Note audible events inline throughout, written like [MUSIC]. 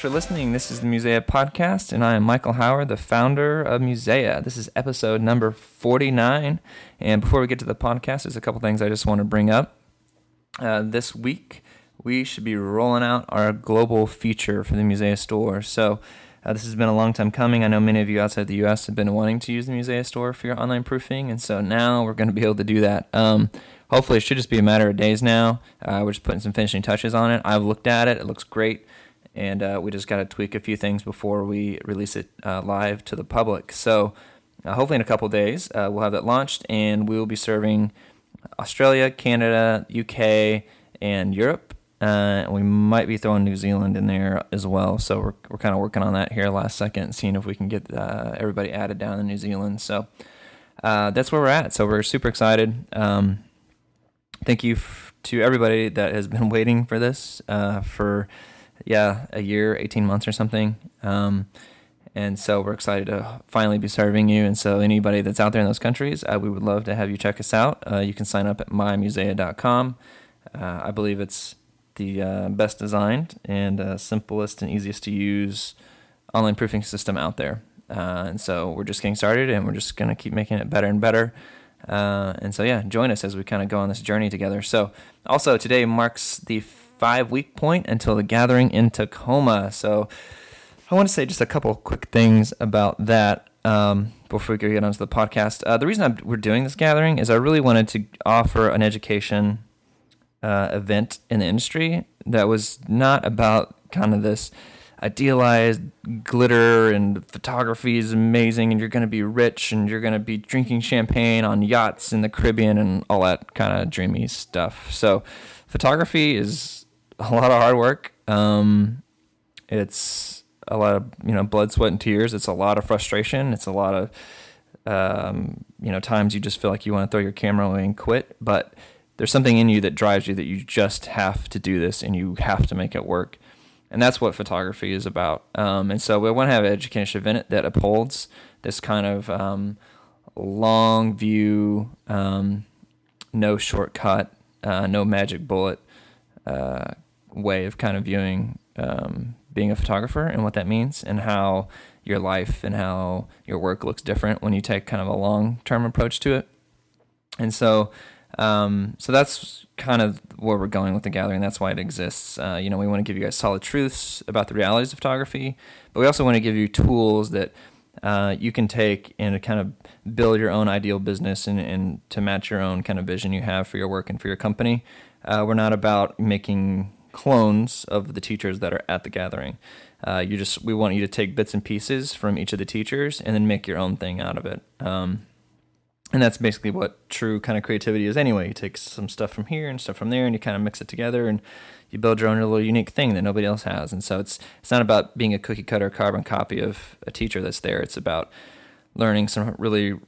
For listening. This is the Musea Podcast, and I am Michael Howard, the founder of Musea. This is episode number 49. And before we get to the podcast, there's a couple things I just want to bring up. Uh, this week, we should be rolling out our global feature for the Musea store. So, uh, this has been a long time coming. I know many of you outside the US have been wanting to use the Musea store for your online proofing, and so now we're going to be able to do that. Um, hopefully, it should just be a matter of days now. Uh, we're just putting some finishing touches on it. I've looked at it, it looks great and uh, we just got to tweak a few things before we release it uh, live to the public. So, uh, hopefully, in a couple days, uh, we'll have that launched, and we will be serving Australia, Canada, UK, and Europe. Uh, we might be throwing New Zealand in there as well. So we're we're kind of working on that here last second, seeing if we can get uh, everybody added down in New Zealand. So that's where we're at. So we're super excited. Um, thank you f- to everybody that has been [LAUGHS] waiting for this for yeah, a year, 18 months or something. Um, and so we're excited to finally be serving you. And so anybody that's out there in those countries, uh, we would love to have you check us out. Uh, you can sign up at mymusea.com. Uh, I believe it's the uh, best designed and uh, simplest and easiest to use online proofing system out there. Uh, and so we're just getting started and we're just going to keep making it better and better. and so, yeah, join us as we kind of go on this journey together. So, also, today marks the five week point until the gathering in Tacoma. So I want to say just a couple quick things about that um, before we get onto the podcast. Uh, the reason I'm, we're doing this gathering is I really wanted to offer an education uh, event in the industry that was not about kind of this idealized glitter and photography is amazing and you're going to be rich and you're going to be drinking champagne on yachts in the Caribbean and all that kind of dreamy stuff. So photography is a lot of hard work. Um, it's a lot of you know blood, sweat, and tears. It's a lot of frustration. It's a lot of um, you know times you just feel like you want to throw your camera away and quit. But there's something in you that drives you that you just have to do this and you have to make it work. And that's what photography is about. Um, and so we want to have an education event that upholds this kind of um, long view, um, no shortcut, uh, no magic bullet uh, way of kind of viewing um, being a photographer and what that means and how your life and how your work looks different when you take kind of a long term approach to it. And so, um, so that's kind of where we're going with the gathering. That's why it exists. Uh, you know, we want to give you guys solid truths about the realities of photography, but we also want to give you tools that uh, you can take and kind of build your own ideal business and, and to match your own kind of vision you have for your work and for your company. Uh, we're not about making clones of the teachers that are at the gathering. Uh, you just we want you to take bits and pieces from each of the teachers and then make your own thing out of it. Um, and that's basically what true kind of creativity is anyway. You take some stuff from here and stuff from there, and you kind of mix it together, and you build your own little unique thing that nobody else has. And so it's it's not about being a cookie cutter carbon copy of a teacher that's there. It's about learning some really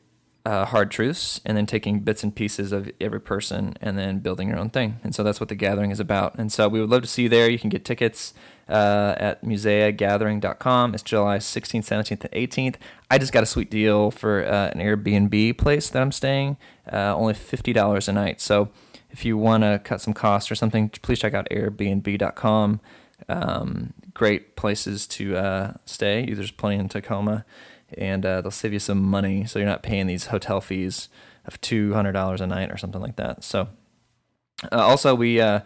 uh, hard truths and then taking bits and pieces of every person and then building your own thing. And so that's what the gathering is about. And so we would love to see you there. You can get tickets uh, at museagathering.com. It's July 16th, 17th, and 18th. I just got a sweet deal for uh, an Airbnb place that I'm staying, uh, only $50 a night. So if you want to cut some costs or something, please check out airbnb.com. Um, great places to uh, stay. There's plenty in Tacoma and uh, they'll save you some money, so you're not paying these hotel fees of two hundred dollars a night or something like that. So, uh, also we uh,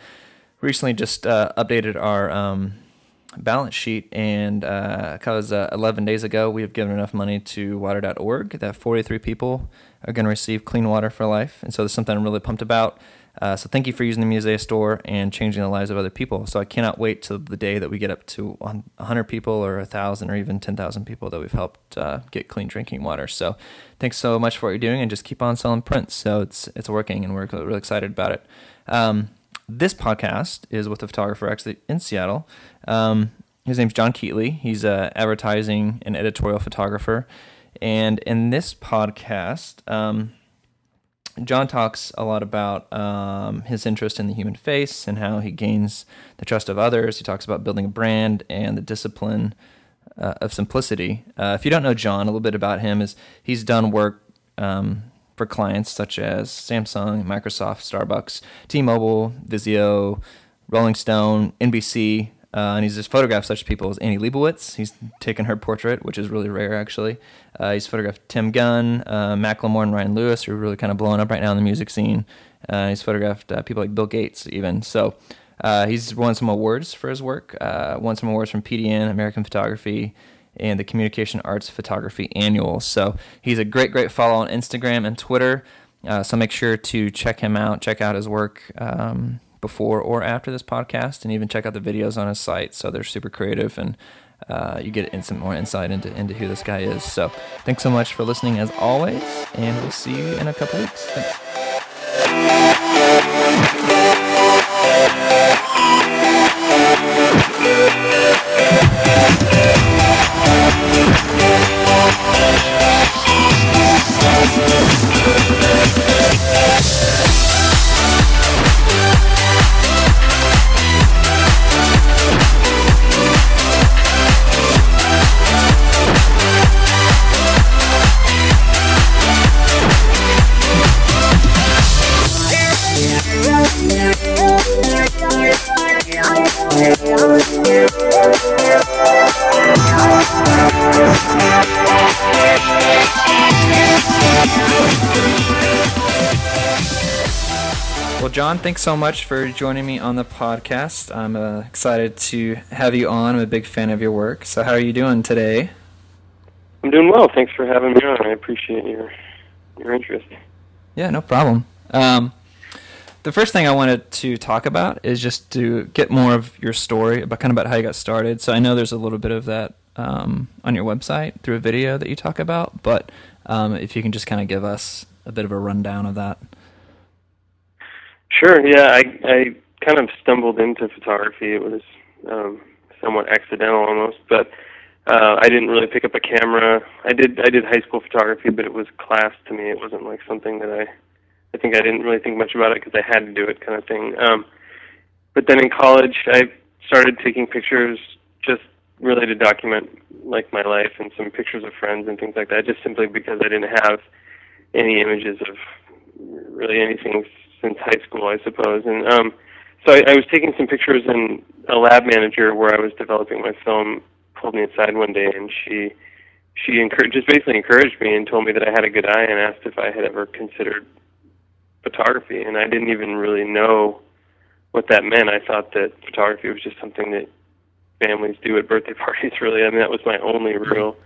recently just uh, updated our um, balance sheet, and because uh, uh, 11 days ago we have given enough money to water.org that 43 people are going to receive clean water for life. And so there's something I'm really pumped about. Uh, so thank you for using the Musea store and changing the lives of other people. So I cannot wait till the day that we get up to 100 people or 1,000 or even 10,000 people that we've helped uh, get clean drinking water. So thanks so much for what you're doing and just keep on selling prints. So it's it's working and we're really excited about it. Um, this podcast is with a photographer actually in Seattle. Um, his name's John Keatley. He's an advertising and editorial photographer. And in this podcast, um, John talks a lot about um, his interest in the human face and how he gains the trust of others. He talks about building a brand and the discipline uh, of simplicity. Uh, if you don't know John, a little bit about him is he's done work um, for clients such as Samsung, Microsoft, Starbucks, T-Mobile, Vizio, Rolling Stone, NBC, uh, and he's just photographed such people as Annie Leibovitz. He's taken her portrait, which is really rare, actually. Uh, he's photographed Tim Gunn, uh, Macklemore, and Ryan Lewis, who are really kind of blowing up right now in the music scene. Uh, he's photographed uh, people like Bill Gates, even. So uh, he's won some awards for his work. won some awards from PDN, American Photography, and the Communication Arts Photography Annual. So he's a great, great follow on Instagram and Twitter. so make sure to check him out, check out his work. Um, before or after this podcast, and even check out the videos on his site. So they're super creative, and uh, you get some more insight into into who this guy is. So thanks so much for listening as always, and we'll see you in a couple weeks. Thanks. Well, John, thanks so much for joining me on the podcast. I'm uh, excited to have you on. I'm a big fan of your work. So, how are you doing today? I'm doing well. Thanks for having me on. I appreciate your your interest. Yeah, no problem. Um, the first thing I wanted to talk about is just to get more of your story about kind of about how you got started. So I know there's a little bit of that um, on your website through a video that you talk about, but um, if you can just kind of give us a bit of a rundown of that. Sure. Yeah, I I kind of stumbled into photography. It was um, somewhat accidental almost, but uh, I didn't really pick up a camera. I did I did high school photography, but it was class to me. It wasn't like something that I I think I didn't really think much about it because I had to do it, kind of thing. Um, but then in college, I started taking pictures just really to document like my life and some pictures of friends and things like that, just simply because I didn't have any images of really anything since high school, I suppose. And um, so I, I was taking some pictures, and a lab manager where I was developing my film pulled me aside one day, and she she encouraged, just basically encouraged me and told me that I had a good eye, and asked if I had ever considered photography. And I didn't even really know what that meant. I thought that photography was just something that families do at birthday [LAUGHS] parties. Really, I mean that was my only real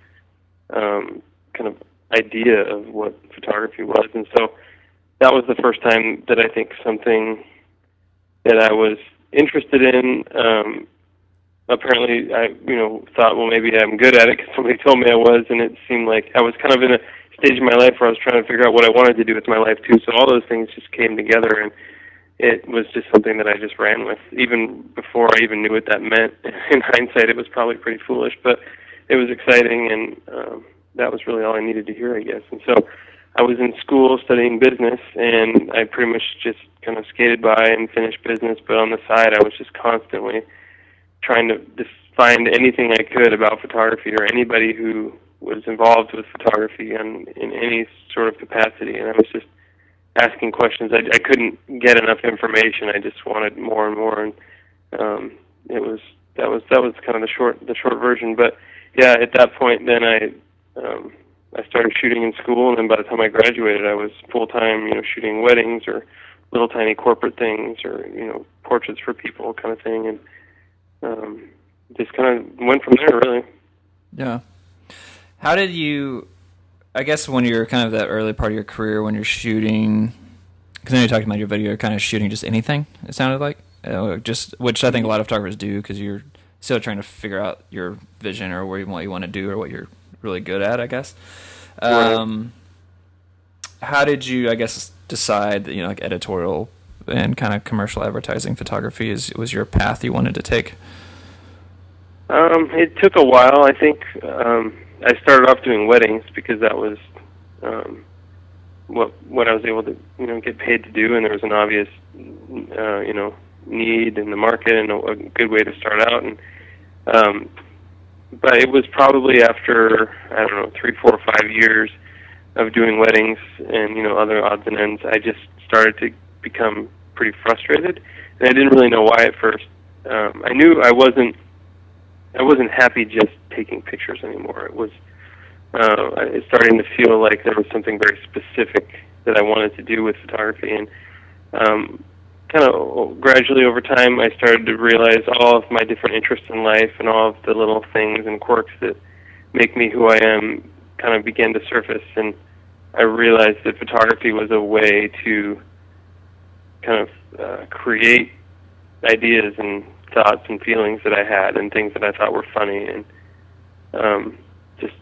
um, kind of idea of what photography was, and so that was the first time that I think something that I was interested in. Um, apparently, I you know thought, well, maybe I'm good at it because somebody [LAUGHS] told me I was, and it seemed like I was kind of in a stage in my life where I was trying to figure out what I wanted to do with my life too. So all those things just came together, and it was just something that I just ran with. Even before I even knew what that meant, [LAUGHS] in hindsight, it was probably pretty foolish, but it was exciting, and um, that was really all I needed to hear, I guess. And so I was in school studying business, and I pretty much just kind of skated by and finished business. But on the side, I was just constantly trying to just find anything I could about photography or anybody who was involved with photography in, in any sort of capacity. And I was just asking questions. I, I couldn't get enough information. I just wanted more and more, and um, it was that was that was kind of the short the short version. But yeah, at that point, then I um, I started shooting in school, and then by the time I graduated, I was full time, you know, shooting weddings or little tiny corporate things or you know portraits for people, kind of thing. And um, just kind of went from there, really. Yeah. How did you? I guess when you're kind of that early part of your career, when you're shooting, because then you talked about your video, you're kind of shooting just anything. It sounded like, uh, just which I think a lot of photographers do because you're still trying to figure out your vision or where you what you want to do or what you're really good at. I guess. Um, How did you? I guess decide that you know like editorial and kind of commercial advertising photography is was your path you wanted to take. Um, it took a while. I think um, I started off doing weddings because that was um, what what I was able to you know get paid to do, and there was an obvious uh, you know need in the market and a, a good way to start out. And um, but it was probably after I don't know three, four, five years of doing weddings and you know other odds and ends, I just started to become pretty frustrated, and I didn't really know why at first. Um, I knew I wasn't I wasn't happy just taking pictures anymore. It was uh, it's starting to feel like there was something very specific that I wanted to do with photography, and um, kind of gradually over time, I started to realize all of my different interests in life and all of the little things and quirks that make me who I am kind of began to surface, and I realized that photography was a way to kind of uh, create ideas and thoughts and feelings that I had and things that I thought were funny and um, just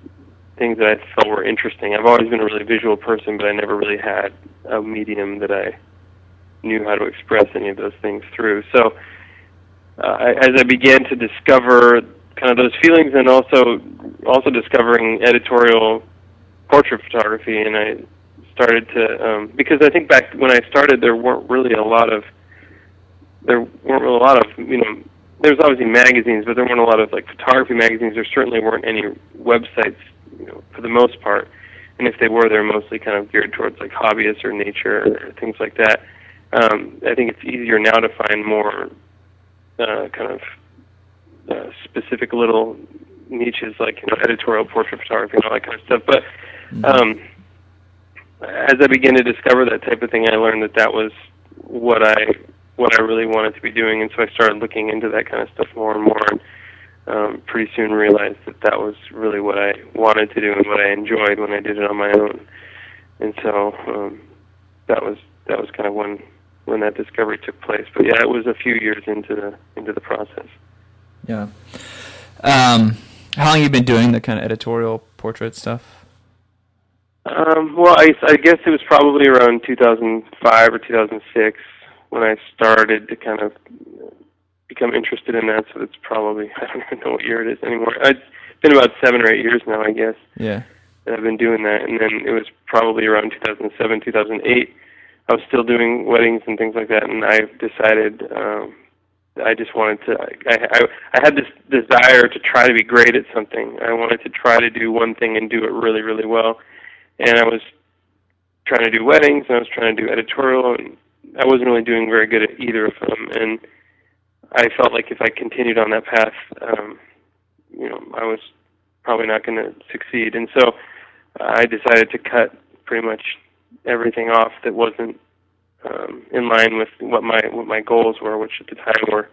things that I felt were interesting. I've always been a really visual person, but I never really had a medium that I knew how to express any of those things through. So uh, I, as I began to discover kind of those feelings and also also discovering editorial portrait photography and I started to um, because I think back when I started there weren't really a lot of there weren't a lot of you know there was obviously magazines, but there weren't a lot of like photography magazines. There certainly weren't any websites, you know, for the most part. And if they were, they're mostly kind of geared towards like hobbyists or nature or things like that. Um, I think it's easier now to find more uh, kind of uh, specific little niches like you know editorial portrait photography and all that kind of stuff. But um, as I began to discover that type of thing, I learned that that was what I what I really wanted to be doing, and so I started looking into that kind of stuff more and more. And um, pretty soon realized that that was really what I wanted to do and what I enjoyed when I did it on my own. And so um, that was that was kind of when when that discovery took place. But yeah, it was a few years into the into the process. Yeah. Um, how long you been doing the kind of editorial portrait stuff? Um, well, I, I guess it was probably around 2005 or 2006 when I started to kind of become interested in that. So it's probably [LAUGHS] I don't even know what year it is anymore. It's been about seven or eight years now, I guess. Yeah. That I've been doing that, and then it was probably around 2007, 2008. I was still doing weddings and things like that, and I decided um, I just wanted to. I, I I had this desire to try to be great at something. I wanted to try to do one thing and do it really, really well. And I was trying to do weddings, and I was trying to do editorial, and I wasn't really doing very good at either of them, and I felt like if I continued on that path, um, you know, I was probably not going to succeed. And so uh, I decided to cut pretty much everything off that wasn't um, in line with what my what my goals were, which at the time were,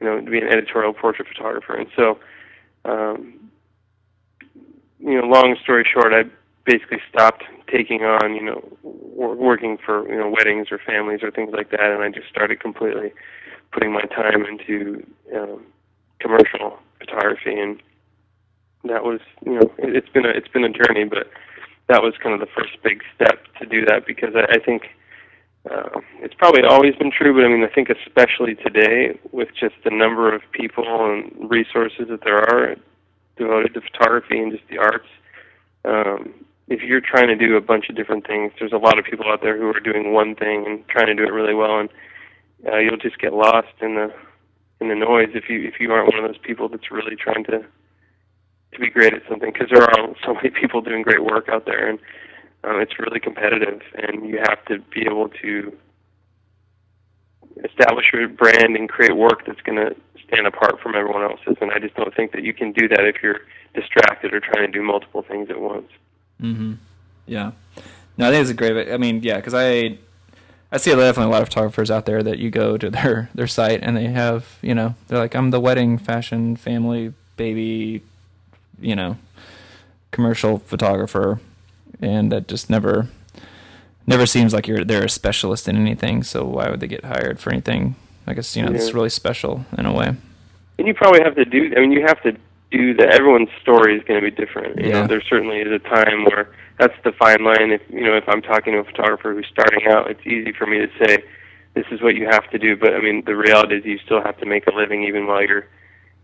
you know, to be an editorial portrait photographer. And so, um, you know, long story short, I basically stopped taking on, you know, working for you know weddings or families or things like that, and I just started completely putting my time into um, commercial photography, and that was you know it, it's been a it's been a journey, but that was kind of the first big step to do that because I, I think uh, it's probably always been true, but I mean I think especially today with just the number of people and resources that there are devoted to photography and just the arts. Um, if you're trying to do a bunch of different things, there's a lot of people out there who are doing one thing and trying to do it really well, and uh, you'll just get lost in the in the noise if you if you aren't one of those people that's really trying to to be great at something because there are so many [LAUGHS] people doing great work out there and um, it's really competitive and you have to be able to establish your brand and create work that's going to stand apart from everyone else's and I just don't think that you can do that if you're distracted or trying to do multiple things at once. Mhm. Yeah. No, I think it's a great. I mean, yeah, because I I see definitely a lot of photographers out there that you go to [LAUGHS] their their site and they have you know they're like I'm the wedding, fashion, family, baby, you know, commercial photographer, and that just never never seems like you're they're a specialist in anything. So why would they get hired for anything? I guess you know yeah. it's really special in a way. And you probably have to do. I mean, you have to do that. Everyone's story is going to be different. You yeah. know, there certainly is a time where that's the fine line. If you know, if I'm talking to a photographer who's starting out, it's easy for me to say, "This is what you have to do." But I mean, the reality is, you still have to make a living even while you're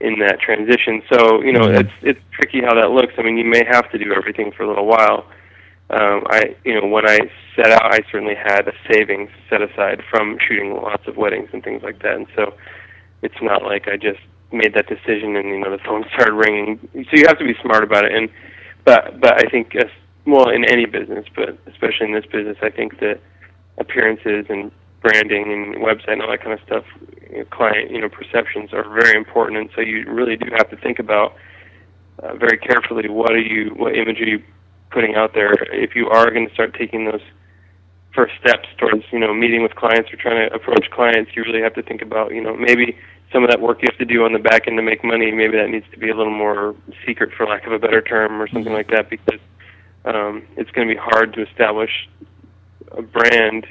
in that transition. So you know, mm-hmm. it's it's tricky how that looks. I mean, you may have to do everything for a little while. Um, I you know, when I set out, I certainly had a savings set aside from shooting lots of weddings and things like that, and so it's not like I just made that decision and you know the phone started ringing. So you have to be smart about it. And but but I think as well in any business, but especially in this business, I think that appearances and branding and website and all that kind of stuff, you know, client you know perceptions are very important. And so you really do have to think about uh, very carefully what are you what image are you putting out there if you are going to start taking those first steps towards you know meeting with clients or trying to approach clients you really have to think about you know maybe some of that work you have to do on the back end to make money, maybe that needs to be a little more secret, for lack of a better term, or something like that, because um, it's going to be hard to establish a brand,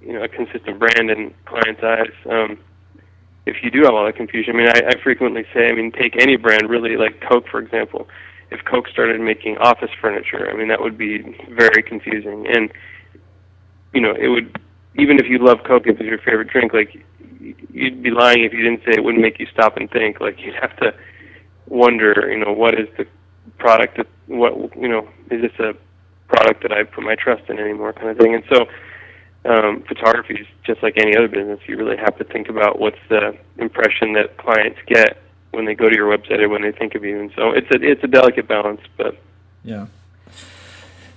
you know, a consistent brand in clients' eyes. Um, if you do have all that confusion, I mean, I, I frequently say, I mean, take any brand, really, like Coke, for example. If Coke started making office furniture, I mean, that would be very confusing. And, you know, it would, even if you love Coke, if it's your favorite drink, like, you'd be lying if you didn't say it wouldn't make you stop and think. Like you'd have to wonder, you know, what is the product that what you know is this a product that I put my trust in anymore, kind of thing. And so, um, photography is just like any other business. You really have to think about what's the impression that clients get when they go to your website or when they think of you. And so it's a it's a delicate balance, but yeah.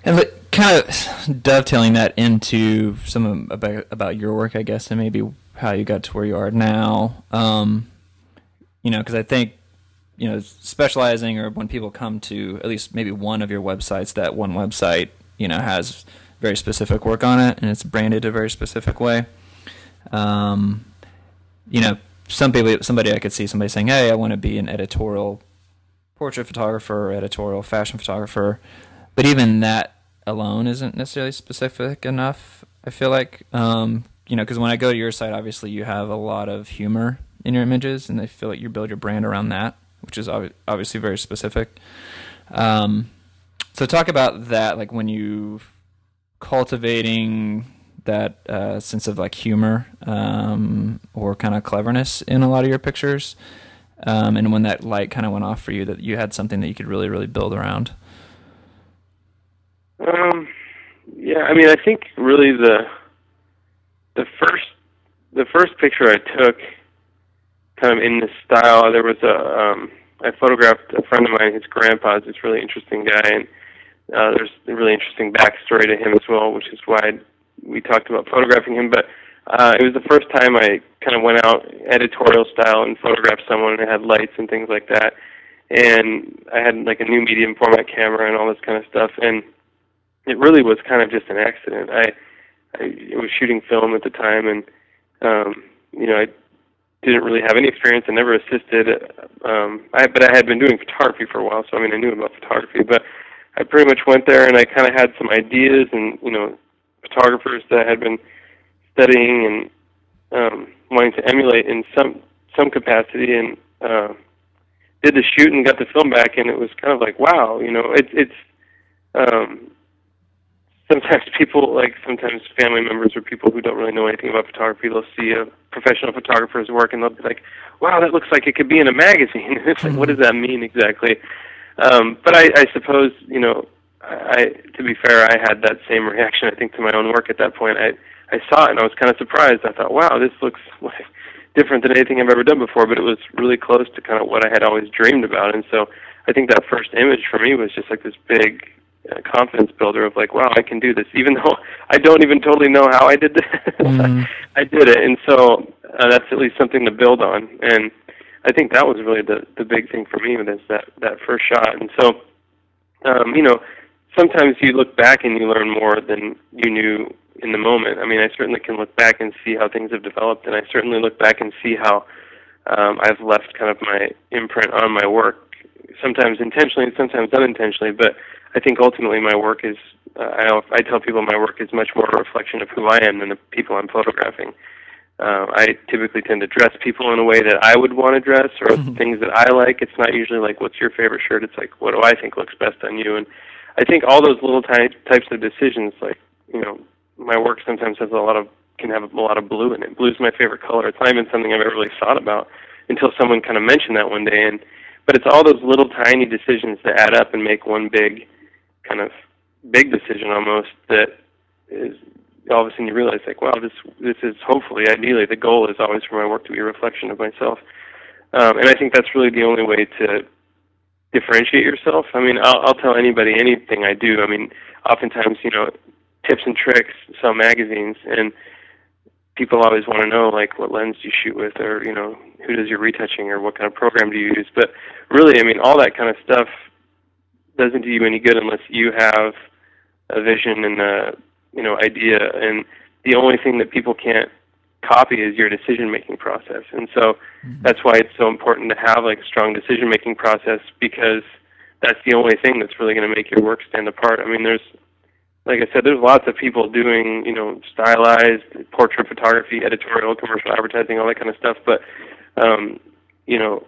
And but kind of dovetailing that into some about about your work, I guess, and maybe how you got to where you are now. Um, you know, because I think you know specializing or when people come to at least maybe one of your websites, that one website you know has very specific work on it and it's branded a very specific way. Um, you know, some people, somebody I could see somebody saying, "Hey, I want to be an editorial portrait photographer editorial fashion photographer," but even that alone isn't necessarily specific enough. I feel like um, you know, because when I go to your site, obviously you have a lot of humor in your images, and I feel like you build your brand around that, which is obviously very specific. Um, so talk about that, like when you cultivating that uh, sense of like humor um, or kind of cleverness in a lot of your pictures, um, and when that light kind of went off for you, that you had something that you could really, really build around. Um, yeah, I mean, I think really the the first the first picture I took, kind of in this style, there was a um, I photographed a friend of mine. His grandpa's this really interesting guy, and uh, there's a really interesting backstory to him as well, which is why we talked about photographing him. But uh, it was the first time I kind of went out editorial style and photographed someone and had lights and things like that. And I had like a new medium format camera and all this kind of stuff. And it really was kind of just an accident. I I was shooting film at the time, and um, you know, I didn't really have any experience. I never assisted, um, I, but I had been doing photography for a while, so I mean, I knew about photography. But I pretty much went there, and I kind of had some ideas, and you know, photographers that I had been studying and um, wanting to emulate in some some capacity, and uh, did the shoot and got the film back, and it was kind of like, wow, you know, it's it's um, sometimes people like sometimes family members or people who don't really know anything about photography they'll see a professional photographer's work and they'll be like wow that looks like it could be in a magazine. [LAUGHS] It's like what does that mean exactly? Um but i i suppose you know i to be fair i had that same reaction i think to my own work at that point. I i saw it and i was kind of surprised. I thought wow this looks [LAUGHS] like different than anything i've ever done before but it was really close to kind of what i had always dreamed about. And so i think that first image for me was just like this big uh, confidence builder of like, wow, I can do this, even [LAUGHS] though I don't even totally know how I did this. Mm-hmm. [LAUGHS] I did it, and so uh, that's at least something to build on. And I think that was really the the big thing for me with this that that first shot. And so, um, you know, sometimes you look back and you learn more than you knew in the moment. I mean, I certainly can look back and see how things have developed, and I certainly look back and see how um, I've left kind of my imprint on my work, sometimes intentionally and sometimes unintentionally. But I think ultimately my work is, uh, I, I tell people my work is much more a reflection of who I am than the people I'm photographing. Uh, I typically tend to dress people in a way that I would want to dress, or [LAUGHS] things that I like. It's not usually like, "What's your favorite shirt?" It's like, "What do I think looks best on you?" And I think all those little ty- types of decisions, like you know, my work sometimes has a lot of can have a lot of blue in it. Blue's my favorite color. It's not even something I've ever really thought about until someone kind of mentioned that one day. And but it's all those little tiny decisions that add up and make one big kind of big decision almost that is all of a sudden you realize like wow this this is hopefully ideally the goal is always for my work to be a reflection of myself um, and I think that's really the only way to differentiate yourself. I mean, I'll, I'll tell anybody anything I do. I mean, oftentimes, you know, tips and tricks sell magazines, and people always want to know like what lens do you shoot with, or you know, who does your retouching, or what kind of program do you use. But really, I mean, all that kind of stuff doesn't do you any good unless you have a vision and a you know idea. And the only thing that people can't copy is your decision making process. And so mm-hmm. that's why it's so important to have like a strong decision making process because that's the only thing that's really going to make your work stand apart. I mean, there's like I said, there's lots of people doing, you know, stylized portrait photography, editorial, commercial advertising, all that kind of stuff. But, um, you know,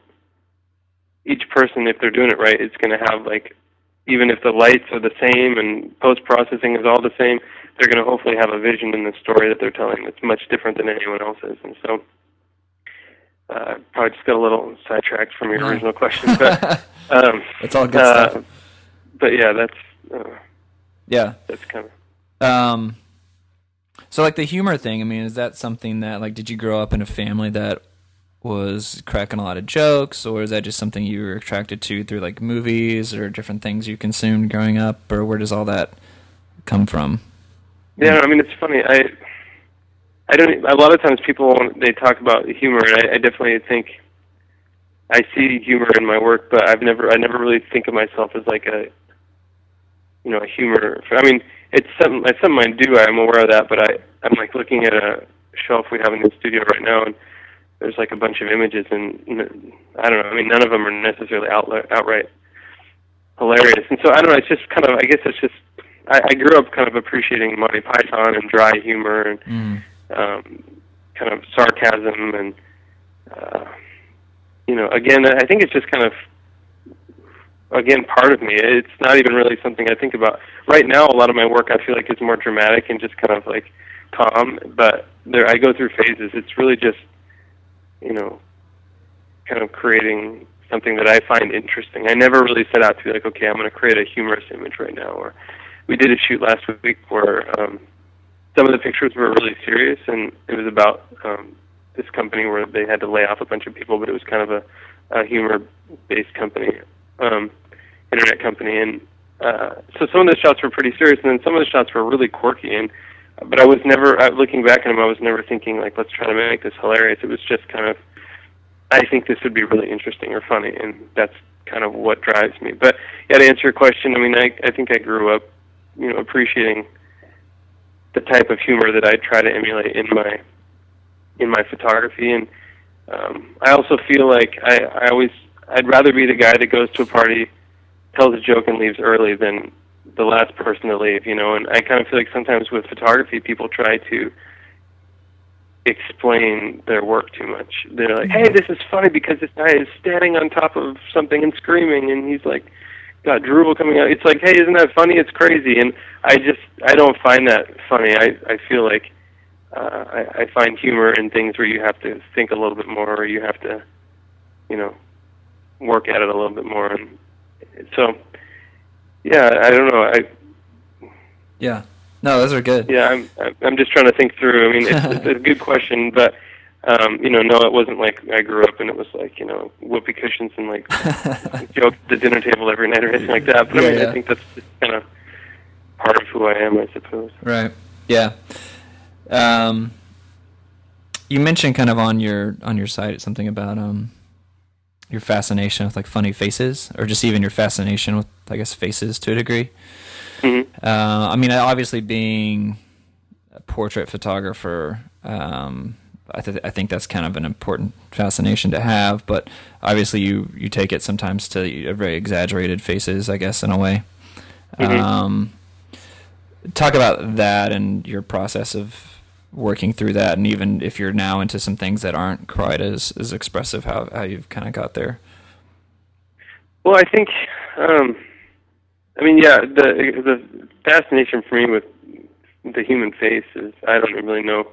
each person, if they're doing it right, it's going to have like, even if the lights are the same and post processing is all the same, they're going to hopefully have a vision in the story that they're telling that's much different than anyone else's. And so, uh, probably just got a little sidetracked from your original question, but [LAUGHS] um, it's all good uh, stuff. But yeah, that's uh, yeah, that's kind of. Um, so like the humor thing. I mean, is that something that like did you grow up in a family that was cracking a lot of jokes, or is that just something you were attracted to through like movies or different things you consumed growing up, or where does all that come from? Yeah, I mean it's funny. I I don't. A lot of times people they talk about humor, and I, I definitely think I see humor in my work, but I've never I never really think of myself as like a you know a humor. I mean, it's something it's something I do. I'm aware of that, but I I'm like looking at a shelf we have in the studio right now, and there's like a bunch of images, and I don't know. I mean, none of them are necessarily outright outright hilarious, and so I don't know. It's just kind of I guess it's just I, I grew up kind of appreciating Monty Python and dry humor and mm. um, kind of sarcasm and uh, you know again I think it's just kind of again part of me. It's not even really something I think about right now. A lot of my work I feel like is more dramatic and just kind of like calm, but there I go through phases. It's really just you know kind of creating something that I find interesting. I never really set out to be like, okay, I'm going to create a humorous image right now, or we did a shoot last week where um, some of the pictures were really serious, and it was about um, this company where they had to lay off a bunch of people, but it was kind of a, a humor-based company, um, internet company, and uh, so some of the shots were pretty serious, and then some of the shots were really quirky. And but I was never uh, looking back at him. I was never thinking like, let's try to make this hilarious. It was just kind of, I think this would be really interesting or funny, and that's kind of what drives me. But yeah, to answer your question, I mean, I I think I grew up you know appreciating the type of humor that I try to emulate in my in my photography and um, I also feel like I, I always I'd rather be the guy that goes to a party, tells a joke and leaves early than the last person to leave, you know, and I kind of feel like sometimes with photography people try to explain their work too much. They're like, "Hey, this is funny because this guy is standing on top of something and screaming and he's like got drool coming out. It's like, hey, isn't that funny? It's crazy, and I just I don't find that funny. I I feel like uh, I, I find humor in things where you have to think a little bit more, or you have to, you know, work at it a little bit more, and so yeah, I don't know. I yeah. No, those are good. Yeah, I'm I'm just trying to think through. I mean, it's, it's a good [LAUGHS] question, but um, you know, no, it wasn't like I grew up and it was like, you know, whoopee cushions and like [LAUGHS] joke at the dinner table every night or anything like that. But yeah, I mean, yeah. I think that's just kind of part of who I am, I suppose. Right. Yeah. Um, you mentioned kind of on your on your site something about um your fascination with like funny faces, or just even your fascination with I guess faces to a degree. Mm-hmm. Uh, I mean, obviously, being a portrait photographer, um, I, th- I, think that's kind of an important fascination to have. But obviously, you you take it sometimes to very exaggerated faces, I guess, in a way. Mm-hmm. Um, talk about that and your process of working through that, and even if you're now into some things that aren't quite as as expressive, how how you've kind of got there. Well, I think, um, I mean, yeah, the the fascination for me with the human face is I don't really know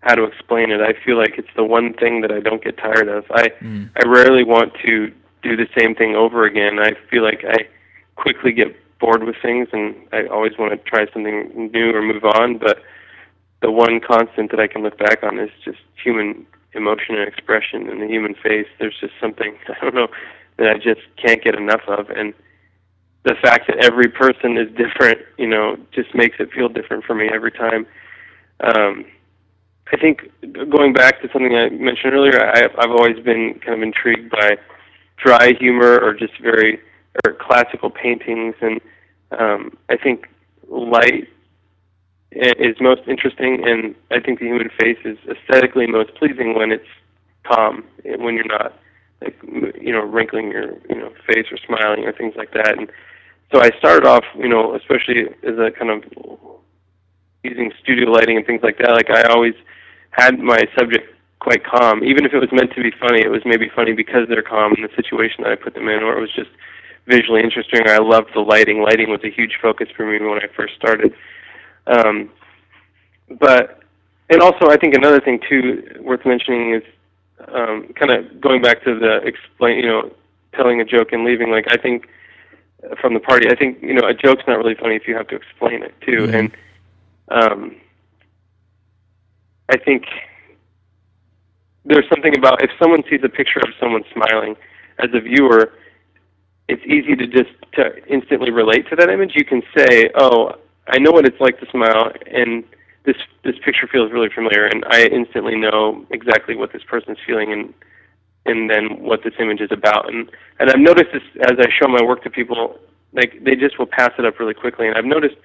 how to explain it. I feel like it's the one thing that I don't get tired of. I mm. I rarely want to do the same thing over again. I feel like I quickly get bored with things, and I always want to try something new or move on. But the one constant that I can look back on is just human emotion and expression in the human face. There's just something [LAUGHS] I don't know that I just can't get enough of, and the fact that every person is different, you know, just makes it feel different for me every time. Um, I think going back to something I mentioned earlier, I, I've always been kind of intrigued by dry humor or just very or classical paintings, and um, I think light is most interesting, and I think the human face is aesthetically most pleasing when it's calm, eh, when you're not like you know wrinkling your you know face or smiling or things like that. And so I started off, you know, especially as a kind of using studio lighting and things like that. Like I always had my subject quite calm, even if it was meant to be funny. It was maybe funny because they're calm in the situation that I put them in, or it was just visually interesting. I loved the lighting. Lighting was a huge focus for me when I first started. Um, but and also, I think another thing too worth mentioning is um, kind of going back to the explain, you know, telling a joke and leaving. Like I think from the party, I think you know a joke's not really funny if you have to explain it too. Mm-hmm. And um, I think there's something about if someone sees a picture of someone smiling as a viewer, it's easy to just to instantly relate to that image. You can say, "Oh, I know what it's like to smile," and this this picture feels really familiar, and I instantly know exactly what this person's feeling and and then what this image is about. And and I've noticed this as I show my work to people, like they just will pass it up really quickly. And I've noticed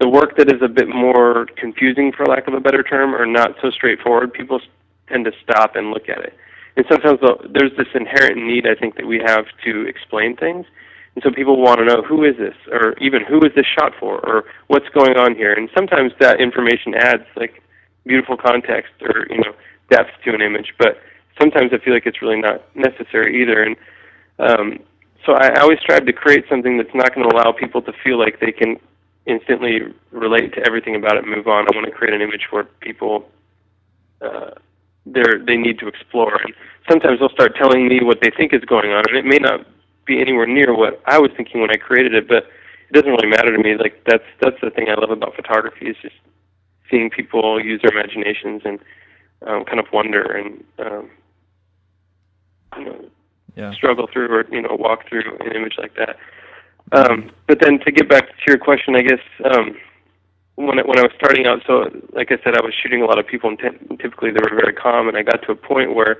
the work that is a bit more confusing, for lack of a better term, or not so straightforward, people tend to stop and look at it. And sometimes there's this inherent need, I think, that we have to explain things. And so people want to know who is this, or even who is this shot for, or what's going on here. And sometimes that information adds like beautiful context or you know depth to an image, but sometimes I feel like it's really not necessary either. And um, so I always strive to create something that's not going to allow people to feel like they can instantly relate to everything about it and move on. I want to create an image where people uh, they they need to explore. And sometimes they'll start telling me what they think is going on, and it may not be anywhere near what I was thinking when I created it, but it doesn't really matter to me. Like that's that's the thing I love about photography is just seeing people use their imaginations and um, kind of wonder and um, you know yeah. struggle through or you know walk through an image like that. Um, but then to get back to your question, I guess um, when I, when I was starting out, so like I said, I was shooting a lot of people, and t- typically they were very calm, and I got to a point where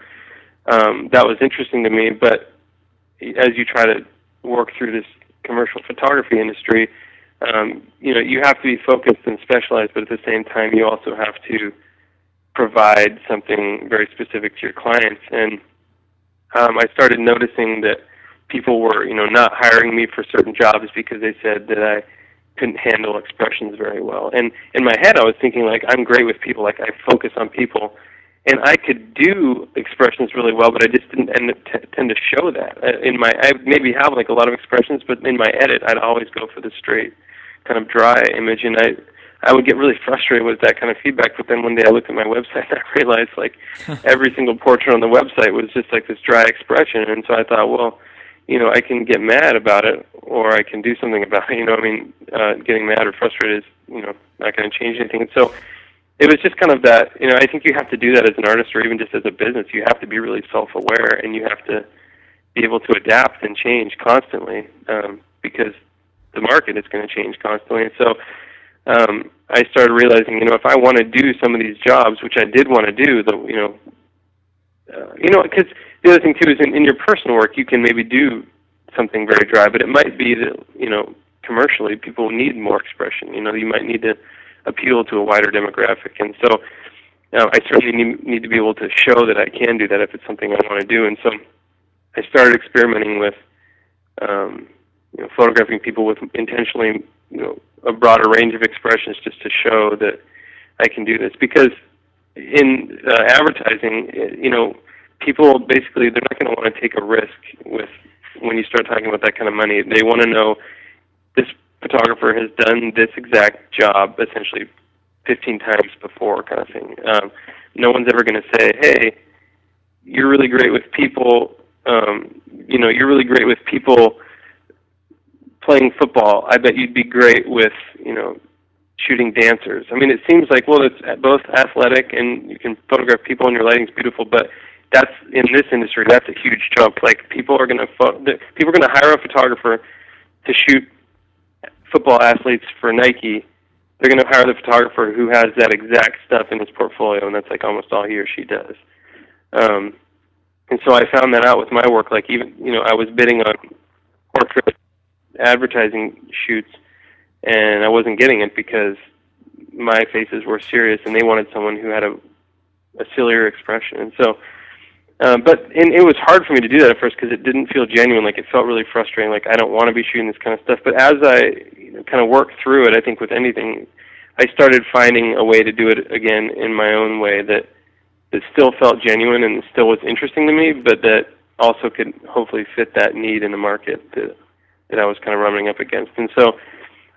um, that was interesting to me. But as you try to work through this commercial photography industry, um, you know, you have to be focused and specialized, but at the same time, you also have to provide something very specific to your clients. And um, I started noticing that people were, you know, not hiring me for certain jobs because they said that I couldn't handle expressions very well. And in my head, I was thinking like, I'm great with people. Like I focus on people, and I could do expressions really well, but I just didn't end up t- tend to show that uh, in my. I maybe have like a lot of expressions, but in my edit, I'd always go for the straight, kind of dry image, and I. I would get really frustrated with that kind of feedback, but then one day I looked at my website [LAUGHS] and I realized like every single portrait on the website was just like this dry expression, and so I thought, well, you know, I can get mad about it, or I can do something about it. You know, I mean, uh, getting mad or frustrated is, you know, not going to change anything. And so, it was just kind of that you know i think you have to do that as an artist or even just as a business you have to be really self aware and you have to be able to adapt and change constantly um, because the market is going to change constantly and so um, i started realizing you know if i want to do some of these jobs which i did want to do the you know uh, you know because the other thing too is in, in your personal work you can maybe do something very dry but it might be that you know commercially, people need more expression. You know, you might need to appeal to a wider demographic, and so uh, I certainly need, need to be able to show that I can do that if it's something I want to do. And so I started experimenting with, um, you know, photographing people with intentionally, you know, a broader range of expressions just to show that I can do this. Because in uh, advertising, you know, people basically they're not going to want to take a risk with when you start talking about that kind of money. They want to know this photographer has done this exact job essentially 15 times before, kind of thing. Um, no one's ever going to say, "Hey, you're really great with people." Um, you know, you're really great with people playing football. I bet you'd be great with, you know, shooting dancers. I mean, it seems like well, it's both athletic and you can photograph people and your lighting's beautiful, but that's in this industry. That's a huge jump. Like people are going to fo- people are going to hire a photographer to shoot football athletes for Nike. They're going to hire the photographer who has that exact stuff in his portfolio, and that's like almost all he or she does. Um, and so I found that out with my work. Like even you know I was bidding on portrait advertising shoots, and I wasn't getting it because my faces were serious, and they wanted someone who had a a sillier expression. And so um, but and it was hard for me to do that at first because it didn't feel genuine. Like it felt really frustrating. Like I don't want to be shooting this kind of stuff. But as I you know, kind of worked through it, I think with anything, I started finding a way to do it again in my own way that that still felt genuine and still was interesting to me, but that also could hopefully fit that need in the market that that I was kind of running up against. And so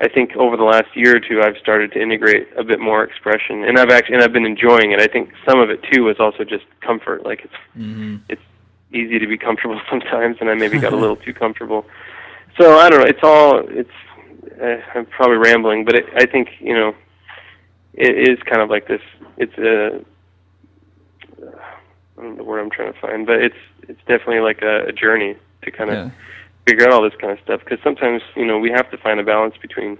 I think over the last year or two, I've started to integrate a bit more expression, and I've actually and I've been enjoying it. I think some of it too was also just comfort. Like it's mm-hmm. it's easy to be comfortable [LAUGHS] sometimes, and I maybe got a [LAUGHS] little too comfortable. So I don't know. It's all it's. Uh, I'm probably rambling, but it, I think you know, it is kind of like this. It's a. I don't know the word I'm trying to find, but it's it's definitely like a, a journey to kind of. Yeah figure out all this kind of stuff because sometimes you know we have to find a balance between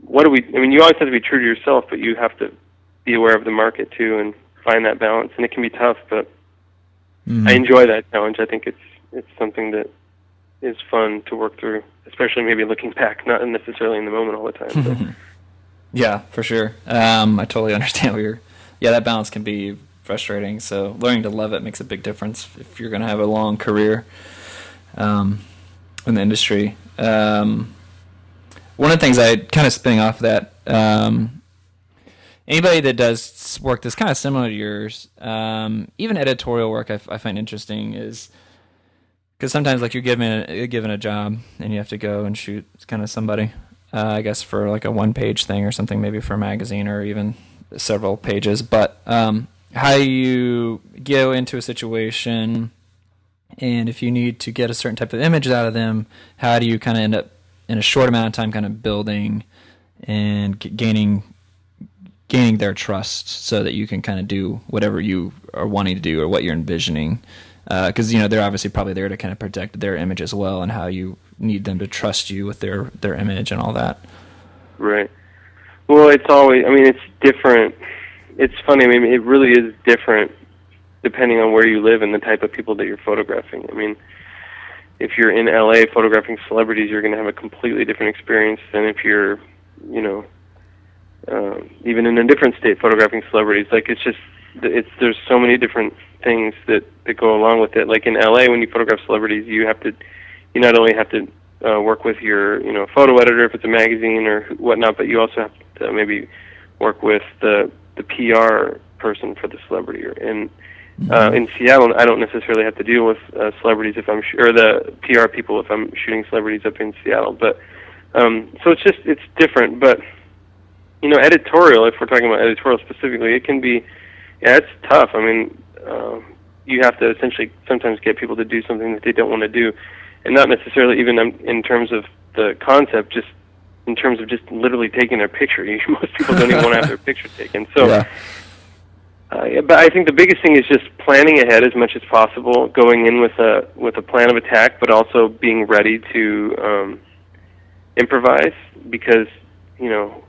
what do we I mean you always have to be true to yourself but you have to be aware of the market too and find that balance and it can be tough but mm-hmm. I enjoy that challenge. I think it's it's something that is fun to work through especially maybe looking back not necessarily in the moment all the time [LAUGHS] yeah for sure. Um, I totally [LAUGHS] understand what you're yeah that balance can be frustrating so learning to love it makes a big difference if you're going to have a long career um, in the industry. Um, one of the things I kind of spinning off of that, um, anybody that does work that's kind of similar to yours, um, even editorial work, I, find interesting is because sometimes like you're given a, given a job and you have to go and shoot kind of somebody, uh, I guess for like a one page thing or something, maybe for a magazine or even several pages. But um, how you go into a situation and if you need to get a certain type of image out of them, how do you kind of end up in a short amount of time kind of building and gaining gaining their trust so that you can kind of do whatever you are wanting to do or what you're envisioning? Because uh, you know they're obviously probably there to kind of protect their image as well and how you need them to trust you with their their image and all that. Right. Well it's always i mean it's different. It's funny i mean it really is different depending on where you live and the type of people that you're photographing. I mean, if you're in LA photographing celebrities, you're going to have a completely different experience than if you're, you know, uh, even in a different state photographing celebrities. Like it's just, it's there's so many different things that that go along with it. Like in LA, when you photograph celebrities, you have to, you not only have to uh, work with your, you know, photo editor if it's a magazine or whatnot, but you also have to maybe work with the the PR person for the celebrity or and uh, in Seattle, I don't necessarily have to deal with uh, celebrities if I'm sh- or the PR people if I'm shooting celebrities up in Seattle. But um, so it's just it's different. But you know, editorial. If we're talking about editorial specifically, it can be yeah, it's tough. I mean, uh, you have to essentially sometimes get people to do something that they don't want to do, and not necessarily even in terms of the concept, just in terms of just literally taking their picture. [LAUGHS] Most people don't even want to have their picture taken. So. Yeah uh, but I think the biggest thing is just planning ahead as much as possible, going in with a with a plan of attack, but also being ready to um, improvise because you know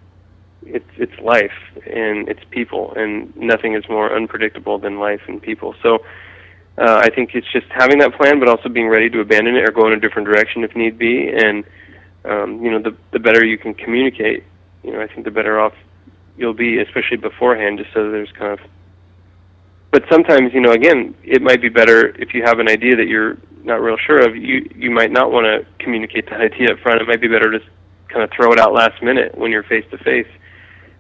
it's it's life and it's people, and nothing is more unpredictable than life and people. So uh, I think it's just having that plan, but also being ready to abandon it or go in a different direction if need be, and um, you know, the the better you can communicate, you know, I think the better off you'll be, especially beforehand, just so there's kind of. But sometimes, you know, again, it might be better if you have an idea that you're not real sure of. You you might not want to communicate that idea up front. It might be better to kind of throw it out last minute when you're face to face.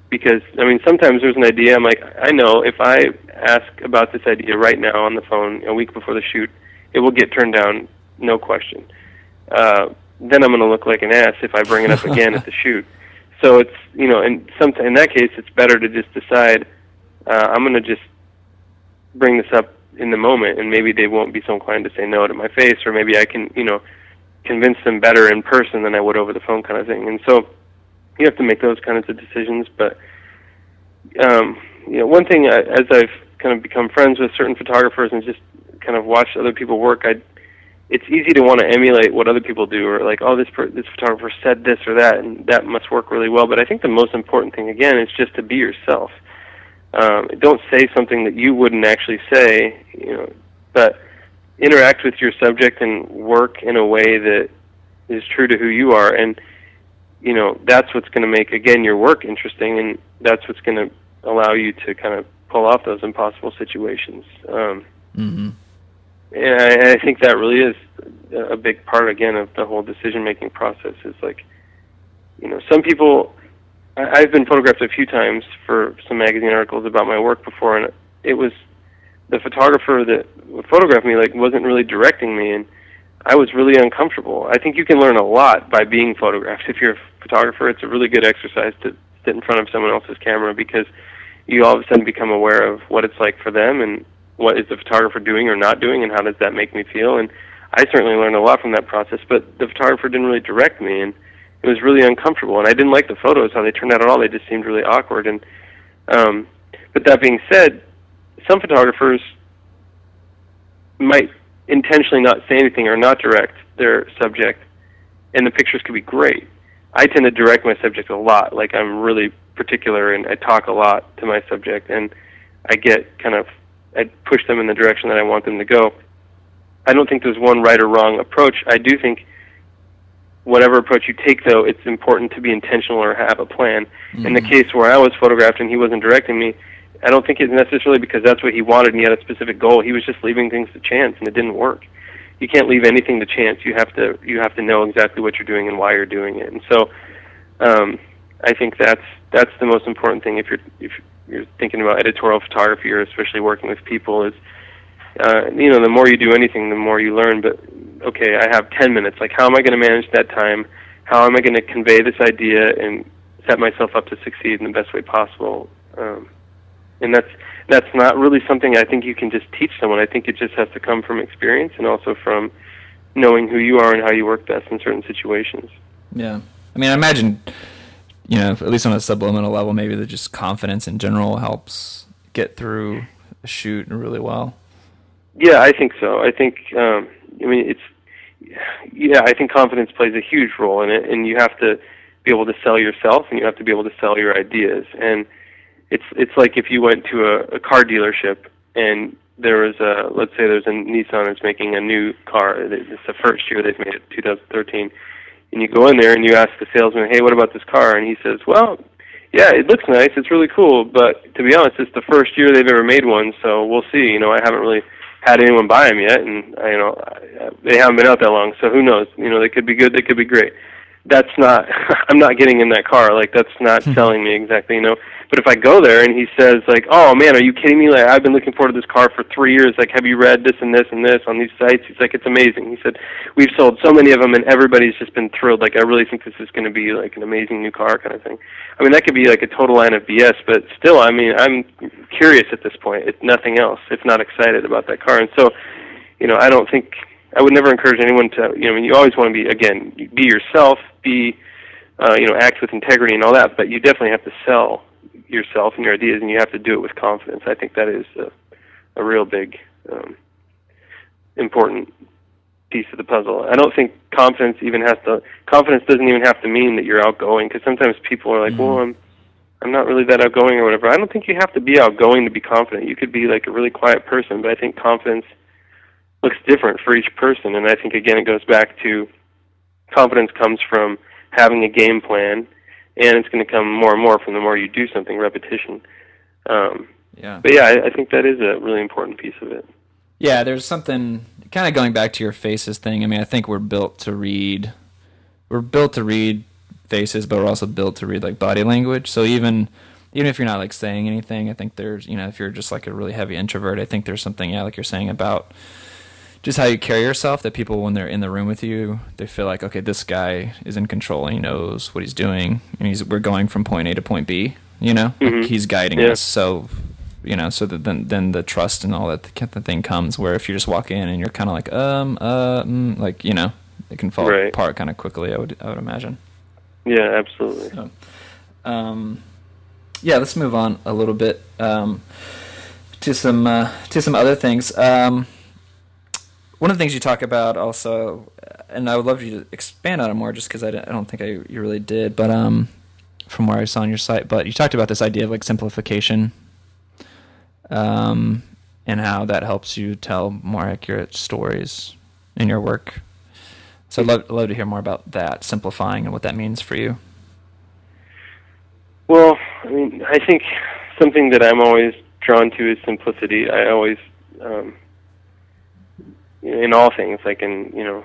Because I mean, sometimes there's an idea. I'm like, I know if I ask about this idea right now on the phone a week before the shoot, it will get turned down, no question. Uh, then I'm going to look like an ass if I bring it up again at the [LAUGHS] shoot. So it's you know, in some in that case, it's better to just decide uh, I'm going to just bring this up in the moment, and maybe they won't be so inclined to say no to my face, or maybe I can you know convince them better in person than I would over the phone, kind of thing. And so you have to make those kinds of decisions. But um, you know, one thing I, as I've kind of become friends with certain photographers and just kind of watched other people work, I it's easy to want to emulate what other people do or like oh this per- this photographer said this or that and that must work really well but i think the most important thing again is just to be yourself um, don't say something that you wouldn't actually say you know but interact with your subject and work in a way that is true to who you are and you know that's what's going to make again your work interesting and that's what's going to allow you to kind of pull off those impossible situations um, mm-hmm and I, I think that really is a big part again of the whole decision making process. Is like, you know, some people. I've been photographed a few times for some magazine articles about my work before, and it was the photographer that photographed me like wasn't really directing me, and I was really uncomfortable. I think you can learn a lot by being photographed. If you're a photographer, it's a really good exercise to sit in front of someone else's camera because you all of a sudden become aware of what it's like for them and what is the photographer doing or not doing, and how does that make me feel? And I certainly learned a lot from that process. But the photographer didn't really direct me, and it was really uncomfortable. And I didn't like the photos how they turned out at all. They just seemed really awkward. And um, but that being said, some photographers might intentionally not say anything or not direct their subject, and the pictures could be great. I tend to direct my subject a lot. Like I'm really particular, and I talk a lot to my subject, and I get kind of I push them in the direction that I want them to go. I don't think there's one right or wrong approach. I do think whatever approach you take, though, it's important to be intentional or have a plan. Mm-hmm. In the mm-hmm. case where I was photographed and he wasn't directing me, I don't think it's necessarily because that's what he wanted and he had a specific goal. He was just leaving things to chance, and it didn't work. You can't leave anything to chance. You have to you have to know exactly what you're doing and why you're doing it. And so, um, I think that's that's the most important thing if you're if you're thinking about editorial photography or especially working with people is uh, you know the more you do anything the more you learn but okay i have 10 minutes. Like how am i going to manage that time? How am i going to convey this idea and set myself up to succeed in the best way possible? Um, and that's that's not really something i think you can just teach someone. I think it just has to come from experience and also from knowing who you are and how you work best in certain situations. Yeah. I mean i imagine you know, at least on a subliminal level, maybe that just confidence in general helps get through a shoot really well. Yeah, I think so. I think, um, I mean, it's, yeah, I think confidence plays a huge role in it, and you have to be able to sell yourself, and you have to be able to sell your ideas. And it's it's like if you went to a, a car dealership and there was a, let's say there's a Nissan that's making a new car. It's the first year they've made it, 2013 and you go in there and you ask the salesman, "Hey, what about this car?" and he says, "Well, yeah, it looks nice. It's really cool, but to be honest, it's the first year they've ever made one, so we'll see. You know, I haven't really had anyone buy them yet, and you know, they haven't been out that long, so who knows? You know, they could be good, they could be great. That's not. [LAUGHS] I'm not getting in that car. Like that's not hmm. selling me exactly. You know, but if I go there and he says like, "Oh man, are you kidding me? Like I've been looking forward to this car for three years. Like, have you read this and this and this on these sites?" He's like, "It's amazing." He said, "We've sold so many of them, and everybody's just been thrilled. Like, I really think this is going to be like an amazing new car, kind of thing." I mean, that could be like a total line of BS, but still, I mean, I'm curious at this point. If nothing else, if not excited about that car, and so, you know, I don't think I would never encourage anyone to. You know, I mean, you always want to be again, be yourself, be. Uh, you know, act with integrity and all that, but you definitely have to sell yourself and your ideas, and you have to do it with confidence. I think that is a, a real big, um, important piece of the puzzle. I don't think confidence even has to. Confidence doesn't even have to mean that you're outgoing, because sometimes people are like, mm-hmm. "Well, I'm, I'm not really that outgoing or whatever." I don't think you have to be outgoing to be confident. You could be like a really quiet person, but I think confidence looks different for each person. And I think again, it goes back to confidence comes from having a game plan, and it's going to come more and more from the more you do something, repetition. Um, Yeah. but yeah, I, I think that is a really important piece of it. Yeah, there's something kind of going back to your faces thing. I mean, I think we're built to read. We're built to read faces, but we're also built to read like body language. So even even if you're not like saying anything, I think there's you know if you're just like a really heavy introvert, I think there's something yeah like you're saying about just how you carry yourself that people when they're in the room with you they feel like okay this guy is in control and he knows what he's doing and he's we're going from point A to point B you know Mhm. like he's guiding Yeah. us so you know so that then then the trust and all that kind of thing comes where if you just walk in and you're kind of like um uh mm, like you know it can fall Right. apart kind of quickly I would I would imagine Yeah, absolutely. so, um, yeah, let's move on a little bit um, to some uh, to some other things. Um, one of the things you talk about also, and I would love you to expand on it more, just because I, I don't think I you really did, but um, from where I saw on your site, but you talked about this idea of like simplification, um, and how that helps you tell more accurate stories in your work. So I'd love, love to hear more about that, simplifying and what that means for you. Well, I mean, I think something that I'm always drawn to is simplicity. I always, um, in all things, like in you know,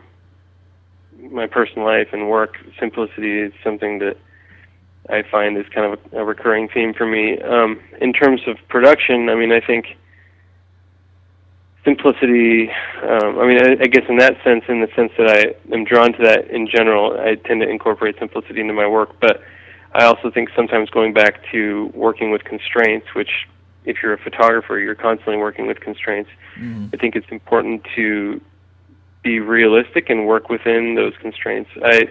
my personal life and work, simplicity is something that I find is kind of a, recurring theme for me. Um, in terms of production, I mean, I think simplicity. Um, I mean, I, I guess in that sense, in the sense that I am drawn to that in general, I tend to incorporate simplicity into my work, but. I also think sometimes going back to working with constraints, which if you're a photographer, you're constantly working with constraints. I think it's important to be realistic and work within those constraints. I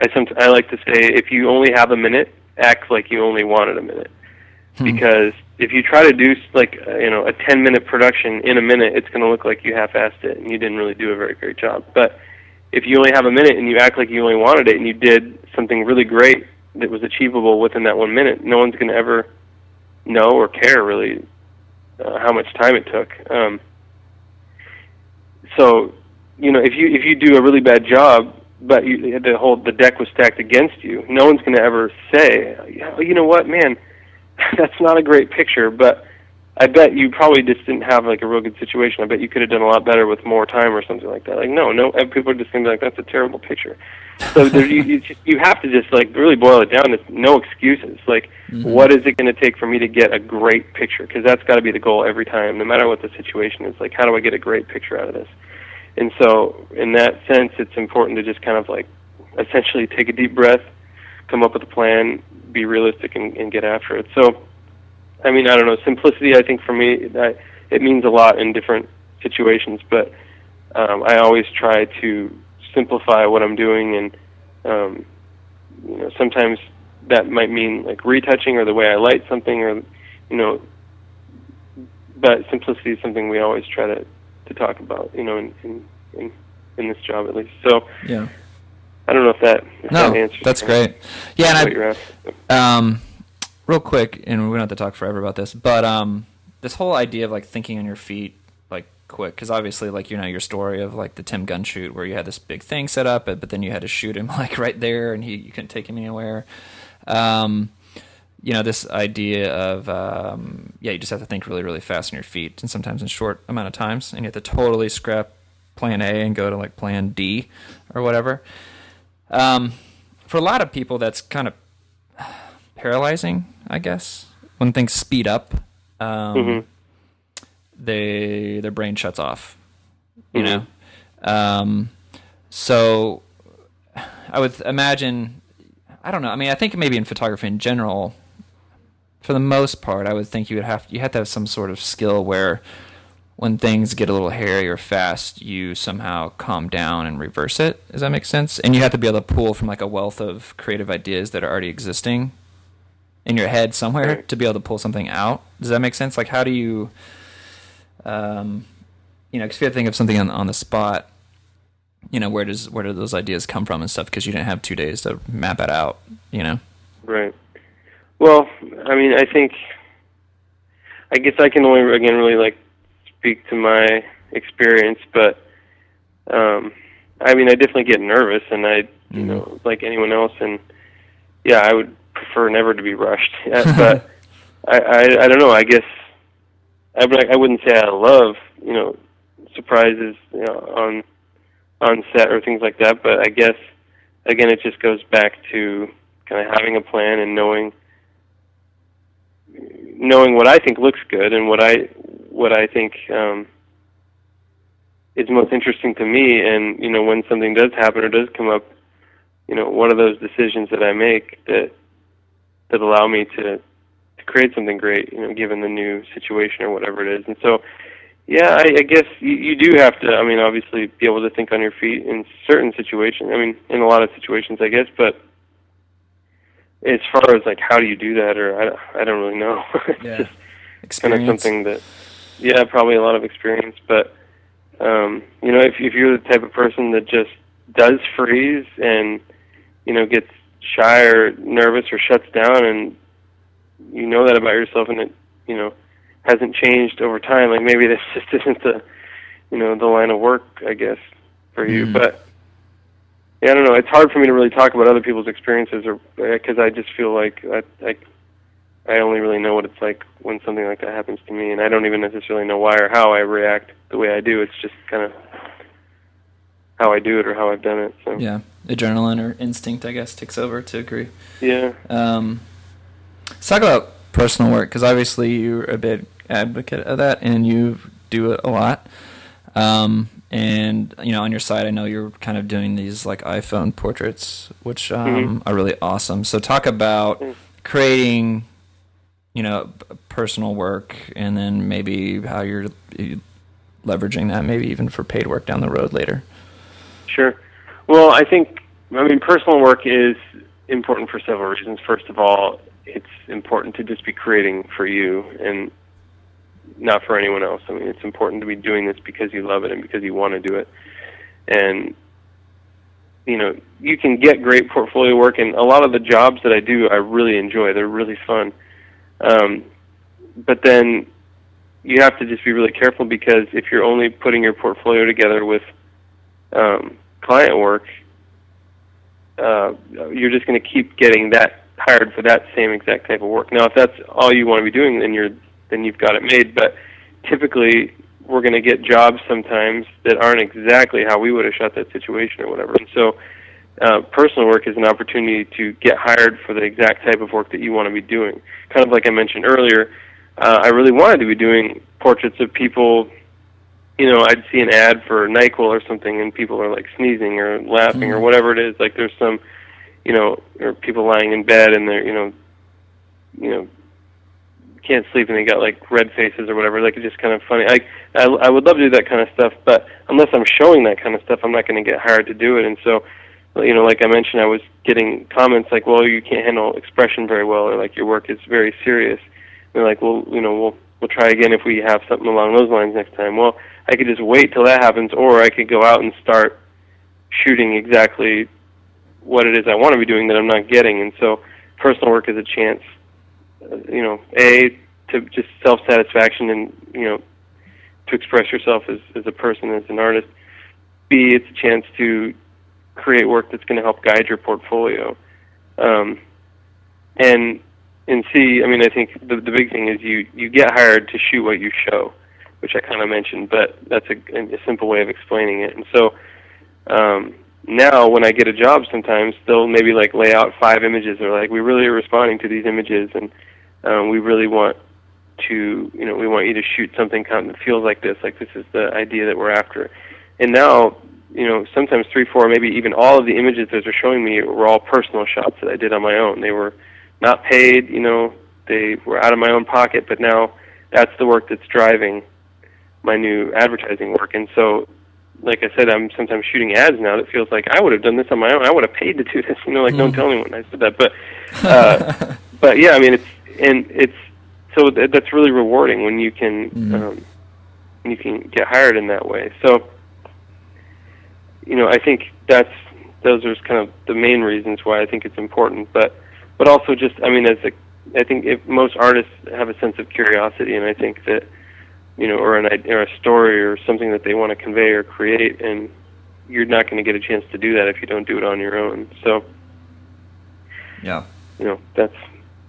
I some I like to say if you only have a minute, act like you only wanted a minute. Because if you try to do like uh, you know a 10 minute production in a minute, it's going to look like you half-assed it and you didn't really do a very great job. But if you only have a minute and you act like you only wanted it and you did something really great that was achievable within that one minute, no one's going to ever know or care really uh, how much time it took. Um, so, you know, if you if you do a really bad job, but you, the whole the deck was stacked against you, no one's going to ever say, "Oh, you know what, man, [LAUGHS] that's not a great picture, but I bet you probably just didn't have like a real good situation. I bet you could have done a lot better with more time or something like that. Like, no, no, people are just going to be like, that's a terrible picture. So [LAUGHS] there, you you, just, you have to just like really boil it down. It's no excuses. Like, mm-hmm. what is it going to take for me to get a great picture? Because that's got to be the goal every time, no matter what the situation is. Like, how do I get a great picture out of this? And so, in that sense, it's important to just kind of like essentially take a deep breath, come up with a plan, be realistic, and, and get after it. So, I mean, I don't know. Simplicity, I think, for me, that it means a lot in different situations. But um, I always try to simplify what I'm doing, and um, you know, sometimes that might mean like retouching or the way I light something, or you know. But simplicity is something we always try to to talk about, you know, in in in, in this job at least. So Yeah. I don't know if that if No, that answers that's great. Yeah, and. I, um, real quick, and we don't have to talk forever about this, but um, this whole idea of like thinking on your feet, like quick, because obviously, like you know, your story of like the Tim Gunn shoot where you had this big thing set up, but, but then you had to shoot him [LAUGHS] like right there, and he you couldn't take him anywhere. Um, you know, this idea of um, yeah, you just have to think really, really fast on your feet, and sometimes in short amount of times, and you have to totally scrap plan A and go to like plan D or whatever. Um, for a lot of people, that's kind of paralyzing, I guess. When things speed up, um, Mhm. they their brain shuts off. You Mhm. know, um, so I would imagine. I don't know. I mean, I think maybe in photography in general, for the most part, I would think you would have you have to have some sort of skill where when things get a little hairy or fast, you somehow calm down and reverse it. Does that make sense? And you have to be able to pull from like a wealth of creative ideas that are already existing in your head somewhere to be able to pull something out. Does that make sense? Like, how do you, um, you know, 'cause if you have to think of something on, on the spot, you know, where does where do those ideas come from and stuff? Because you didn't have two days to map it out. You know. Right. Well, I mean, I think, I guess I can only again really like speak to my experience, but um, I mean, I definitely get nervous, and I you mm-hmm. know, like anyone else. And yeah, I would prefer never to be rushed. [LAUGHS] but [LAUGHS] I, I, I don't know. I guess I, I wouldn't say I love, you know, surprises you know, on on set or things like that. But I guess again, it just goes back to kind of having a plan and knowing knowing what I think looks good and what I what I think um, is most interesting to me. And you know, when something does happen or does come up, you know, what are those decisions that I make that that allow me to to create something great? You know, given the new situation or whatever it is. And so, yeah, I, I guess you, you do have to. I mean, obviously, be able to think on your feet in certain situations. I mean, in a lot of situations, I guess, but as far as like how do you do that or i, I don't really know [LAUGHS] yeah. just kind of something that yeah probably a lot of experience but um you know if if you're the type of person that just does freeze and you know gets shy or nervous or shuts down and you know that about yourself and it you know hasn't changed over time like maybe this [LAUGHS] just isn't the you know the line of work i guess for you mm. but yeah, I don't know. It's hard for me to really talk about other people's experiences, or because I just feel like I, I I only really know what it's like when something like that happens to me, and I don't even necessarily know why or how I react the way I do. It's just kind of how I do it or how I've done it. So yeah, adrenaline or instinct, I guess, takes over. To agree. Yeah. Um, let's talk about personal work because obviously you're a big advocate of that, and you do it a lot. Um, and you know on your side, i know you're kind of doing these like iphone portraits which um, mm-hmm. are really awesome so talk about mm. creating you know personal work and then maybe how you're leveraging that maybe even for paid work down the road later sure well i think i mean personal work is important for several reasons first of all it's important to just be creating for you and not for anyone else. I mean, it's important to be doing this because you love it and because you want to do it. And you know, you can get great portfolio work, and a lot of the jobs that I do, I really enjoy. They're really fun. Um, but then you have to just be really careful because if you're only putting your portfolio together with um, client work, uh, you're just going to keep getting that hired for that same exact type of work. Now, if that's all you want to be doing, then you're then you've got it made. But typically, we're going to get jobs sometimes that aren't exactly how we would have shot that situation or whatever. And so, uh, personal work is an opportunity to get hired for the exact type of work that you want to be doing. Kind of like I mentioned earlier, uh, I really wanted to be doing portraits of people. You know, I'd see an ad for Nyquil or something, and people are like sneezing or laughing mm. or whatever it is. Like there's some, you know, or people lying in bed and they're, you know, you know, can't sleep and they got like red faces or whatever. Like it's just kind of funny. I, I I would love to do that kind of stuff, but unless I'm showing that kind of stuff, I'm not going to get hired to do it. And so, you know, like I mentioned, I was getting comments like, "Well, you can't handle expression very well," or like your work is very serious. And they're like, "Well, you know, we'll we'll try again if we have something along those lines next time." Well, I could just wait till that happens, or I could go out and start shooting exactly what it is I want to be doing that I'm not getting. And so, personal work is a chance you know, a to just self satisfaction and you know to express yourself as as a person as an artist. B, it's a chance to create work that's going to help guide your portfolio. Um, and and see. I mean, I think the the big thing is you you get hired to shoot what you show, which I kind of mentioned, but that's a, a simple way of explaining it. And so um, now, when I get a job, sometimes they'll maybe like lay out five images, or like we really are responding to these images, and um, we really want to, you know, we want you to shoot something kind of that feels like this, like this is the idea that we're after. And now, you know, sometimes three, four, maybe even all of the images that they're showing me were all personal shots that I did on my own. They were not paid, you know, they were out of my own pocket, but now that's the work that's driving my new advertising work. And so, like I said, I'm sometimes shooting ads now that feels like I would have done this on my own. I would have paid to do this, you know, like mm. don't tell anyone I said that. But, [LAUGHS] uh, but yeah, I mean, it's and it's so th- that's really rewarding when you can mm-hmm. um, you can get hired in that way. So you know, I think that's those are kind of the main reasons why I think it's important. But but also just I mean, as a I think if most artists have a sense of curiosity, and I think that you know, or an or a story or something that they want to convey or create, and you're not going to get a chance to do that if you don't do it on your own. So, yeah, you know, that's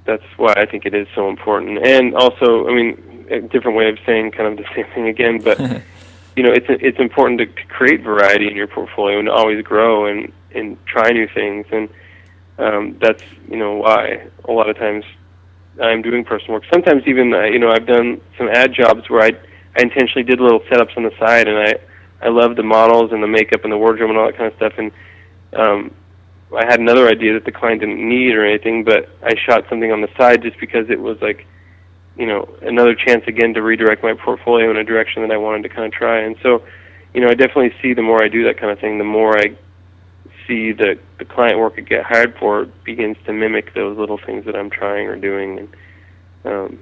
that's why I think it is so important. And also, I mean, a different way of saying kind of the [LAUGHS] same thing again, but [LAUGHS] you know, it's it's important to, to create variety in your portfolio and always grow and and try new things. And um, that's you know why a lot of times I'm doing personal work. Sometimes even uh, you know I've done some ad jobs where I I intentionally did little setups on the side, and I I love the models and the makeup and the wardrobe and all that kind of stuff. And um, I had another idea that the client didn't need or anything, but I shot something on the side just because it was like you know another chance again to redirect my portfolio in a direction that I wanted to kind of try. And so you know I definitely see the more I do that kind of thing, the more I see the the client work I get hired for begins to mimic those little things that I'm trying or doing, and um,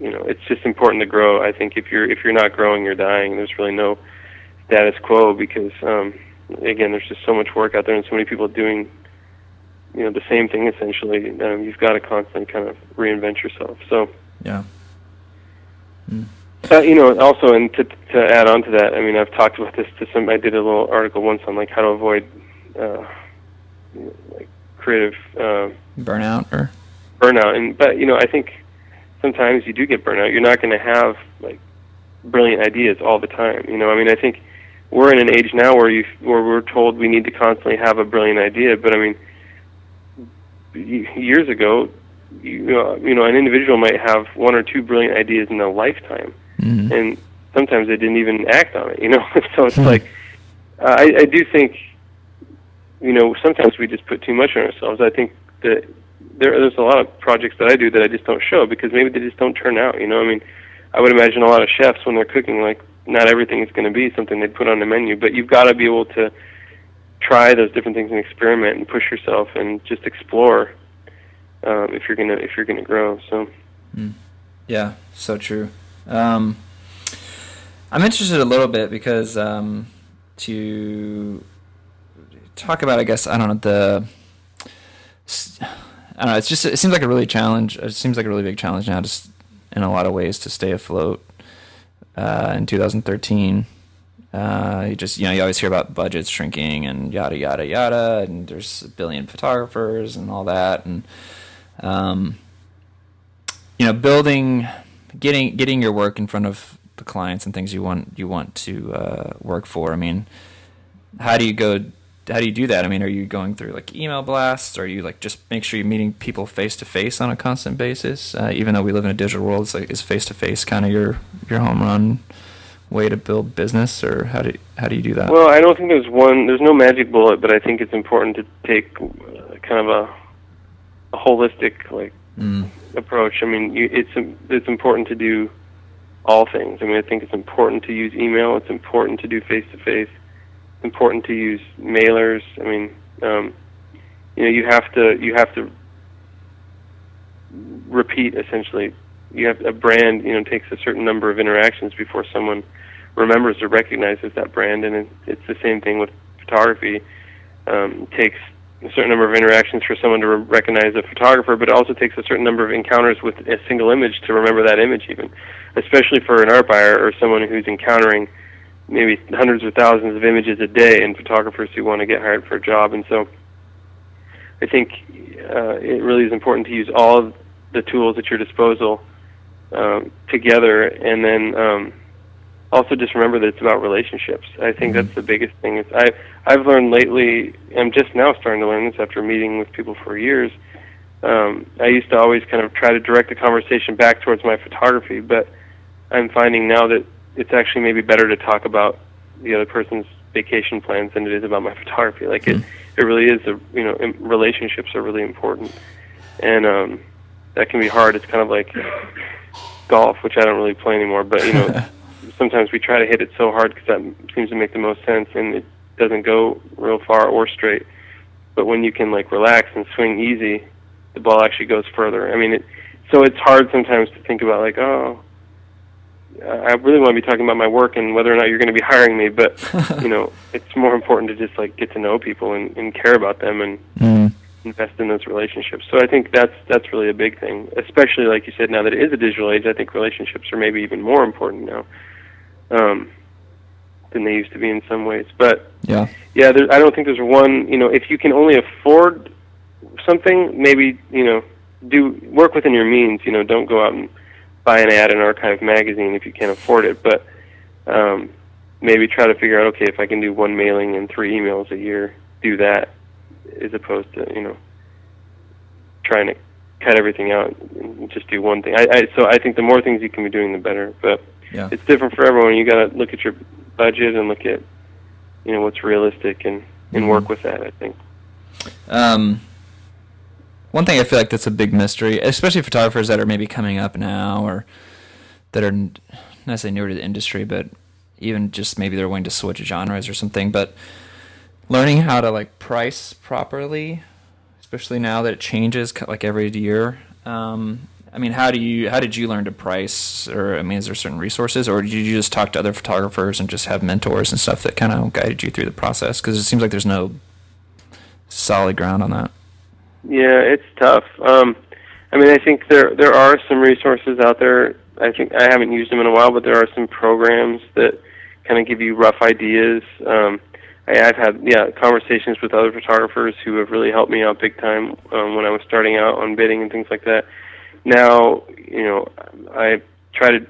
you know, it's just important to grow. I think if you're if you're not growing, you're dying. There's really no status quo because um, again, there's just so much work out there and so many people doing you know the same thing essentially. Um, you've got to constantly kind of reinvent yourself. So yeah. Mm. Uh, you know, also, and to to add on to that, I mean, I've talked about this to some. I did a little article once on like how to avoid uh, like creative uh, burnout or burnout. And but you know, I think sometimes you do get burnout. You're not going to have like brilliant ideas all the time. You know, I mean, I think we're in an age now where you where we're told we need to constantly have a brilliant idea. But I mean, years ago, you know, you know, an individual might have one or two brilliant ideas in a lifetime, mm-hmm. and sometimes they didn't even act on it. You know, [LAUGHS] so it's like I, I do think you know, sometimes we just put too much on ourselves. I think that there, there's a lot of projects that I do that I just don't show because maybe they just don't turn out. You know, I mean, I would imagine a lot of chefs when they're cooking, like not everything is going to be something they put on the menu, but you've got to be able to try those different things and experiment and push yourself and just explore um, if you're gonna if you're gonna grow. So, mm. yeah, so true. Um, I'm interested a little bit because um, to talk about, I guess, I don't know, the. I don't know. It's just it seems like a really challenge. It seems like a really big challenge now, just in a lot of ways, to stay afloat. Uh, in 2013, uh, you just you know you always hear about budgets shrinking and yada yada yada, and there's a billion photographers and all that, and um, you know building, getting getting your work in front of the clients and things you want you want to uh, work for. I mean, how do you go how do you do that? I mean, are you going through like email blasts? Or are you like just make sure you're meeting people face to face on a constant basis? Uh, even though we live in a digital world, it's like is face to face kind of your your home run way to build business, or how do how do you do that? Well, I don't think there's one. There's no magic bullet, but I think it's important to take uh, kind of a, a holistic like mm. approach. I mean, you, it's it's important to do all things. I mean, I think it's important to use email. It's important to do face to face important to use mailers. I mean, um, you know, you have to you have to repeat essentially. You have a brand. You know, takes a certain number of interactions before someone remembers or recognizes that brand, and it, it's the same thing with photography. Um, takes a certain number of interactions for someone to re- recognize a photographer, but it also takes a certain number of encounters with a single image to remember that image, even, especially for an art buyer or someone who's encountering maybe hundreds or thousands of images a day and photographers who want to get hired for a job. And so I think uh, it really is important to use all the tools at your disposal um, together and then um, also just remember that it's about relationships. I think mm-hmm. that's the biggest thing. Is I I've learned lately. I'm just now starting to learn this after meeting with people for years. Um, I used to always kind of try to direct the conversation back towards my photography, but I'm finding now that it's actually maybe better to talk about the other person's vacation plans than it is about my photography. Like mm-hmm. it, it really is. A, you know, relationships are really important, and um, that can be hard. It's kind of like golf, which I don't really play anymore. But you know, [LAUGHS] sometimes we try to hit it so hard because that seems to make the most sense, and it doesn't go real far or straight. But when you can like relax and swing easy, the ball actually goes further. I mean, it, so it's hard sometimes to think about like, oh, I really want to be talking about my work and whether or not you're going to be hiring me, but [LAUGHS] you know, it's more important to just like get to know people and, and care about them and mm. invest in those relationships. So I think that's that's really a big thing, especially like you said. Now that it is a digital age, I think relationships are maybe even more important now. Um, than they used to be in some ways. But Yeah. yeah, there, I don't think there's one. You know, if you can only afford something, maybe you know, do work within your means. You know, don't go out and buy an ad in Archive magazine if you can't afford it. But um, maybe try to figure out, okay, if I can do one mailing and three emails a year, do that, as opposed to you know, trying to cut everything out and just do one thing. I, I so I think the more things you can be doing, the better. But Yeah. it's different for everyone. You got to look at your budget and look at you know what's realistic and and work with that. I think. Um, one thing I feel like that's a big mystery, especially photographers that are maybe coming up now or that are not necessarily newer to the industry, but even just maybe they're willing to switch genres or something. But learning how to like price properly, especially now that it changes like every year. Um, I mean, how do you how did you learn to price? Or I mean, is there certain resources, or did you just talk to other photographers and just have mentors and stuff that kind of guided you through the process? Because it seems like there's no solid ground on that. Yeah, it's tough. Um, I mean, I think there there are some resources out there. I think I haven't used them in a while, but there are some programs that kind of give you rough ideas. Um, I, I've had yeah conversations with other photographers who have really helped me out big time um, when I was starting out on bidding and things like that. Now, you know, I try to.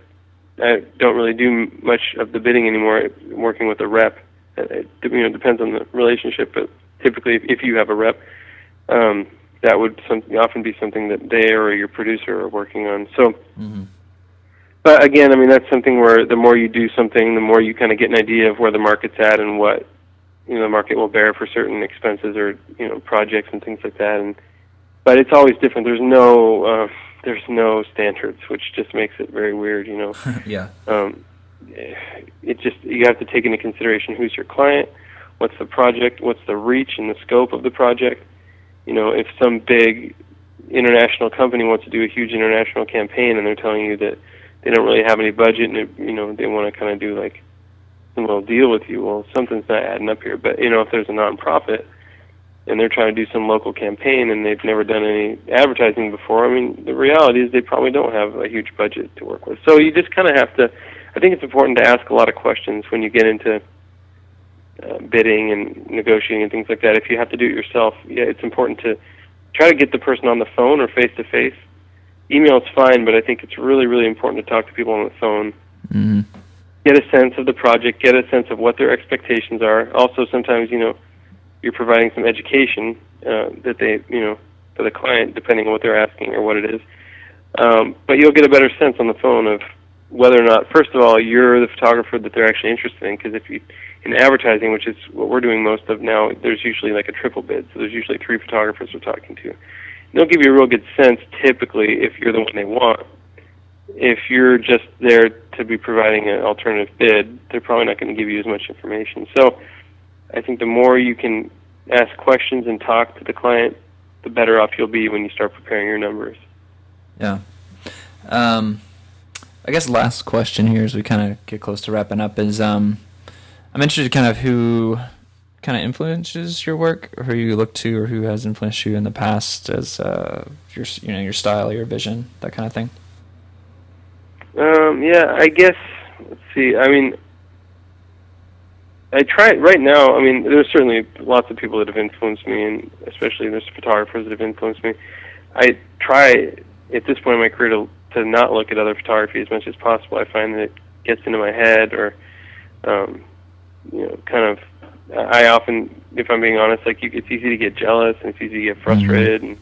I don't really do much of the bidding anymore. Working with a rep, it, it you know depends on the relationship, but typically, if, if you have a rep, um, that would some, often be something that they or your producer are working on. So, Mm-hmm. but again, I mean that's something where the more you do something, the more you kind of get an idea of where the market's at and what you know the market will bear for certain expenses or you know projects and things like that. And but it's always different. There's no uh, there's no standards, which just makes it very weird. You know [LAUGHS] yeah. um, it just you have to take into consideration who's your client, what's the project, what's the reach and the scope of the project. You know, if some big international company wants to do a huge international campaign and they're telling you that they don't really have any budget and it, you know they want to kind of do like some little deal with you, well, something's not adding up here. But you know, if there's a nonprofit and they're trying to do some local campaign and they've never done any advertising before, I mean, the reality is they probably don't have a huge budget to work with. So you just kind of have to. I think it's important to ask a lot of questions when you get into uh, bidding and negotiating and things like that. If you have to do it yourself, yeah, it's important to try to get the person on the phone or face to face. Email is fine, but I think it's really, really important to talk to people on the phone Mm-hmm. get a sense of the project, get a sense of what their expectations are. Also, sometimes you know you're providing some education uh, that they, you know, for the client, depending on what they're asking or what it is. Um, but you'll get a better sense on the phone of whether or not, first of all, you're the photographer that they're actually interested in. Because if you in advertising, which is what we're doing most of now, there's usually like a triple bid. So there's usually three photographers we're talking to. They'll give you a real good sense, typically, if you're the one they want if you're just there to be providing an alternative bid, they're probably not going to give you as much information. So I think the more you can ask questions and talk to the client, the better off you'll be when you start preparing your numbers. Yeah. Um, I guess last question here as we kind of get close to wrapping up is um, I'm interested kind of who kind of influences your work or who you look to or who has influenced you in the past as uh, your you know your style, your vision, that kind of thing. Um, yeah, I guess. Let's see. I mean, I try right now. I mean, there's certainly lots of people that have influenced me, and especially there's photographers that have influenced me. I try at this point in my career to to not look at other photography as much as possible. I find that it gets into my head, or um, you know, kind of. I often, if I'm being honest, like you, it's easy to get jealous and it's easy to get frustrated, and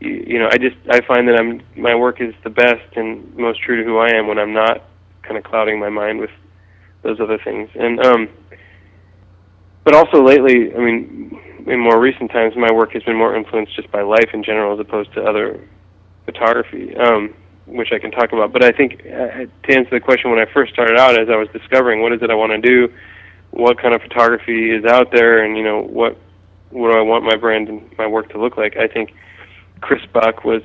you, you know, I just I find that I'm my work is the best and most true to who I am when I'm not kind of clouding my mind with those other things. And um, but also lately, I mean, in more recent times, my work has been more influenced just by life in general as opposed to other photography, um, which I can talk about. But I think uh, to answer the question, when I first started out, as I was discovering what is it I want to do, what kind of photography is out there, and you know what what do I want my brand and my work to look like, I think Chris Buck was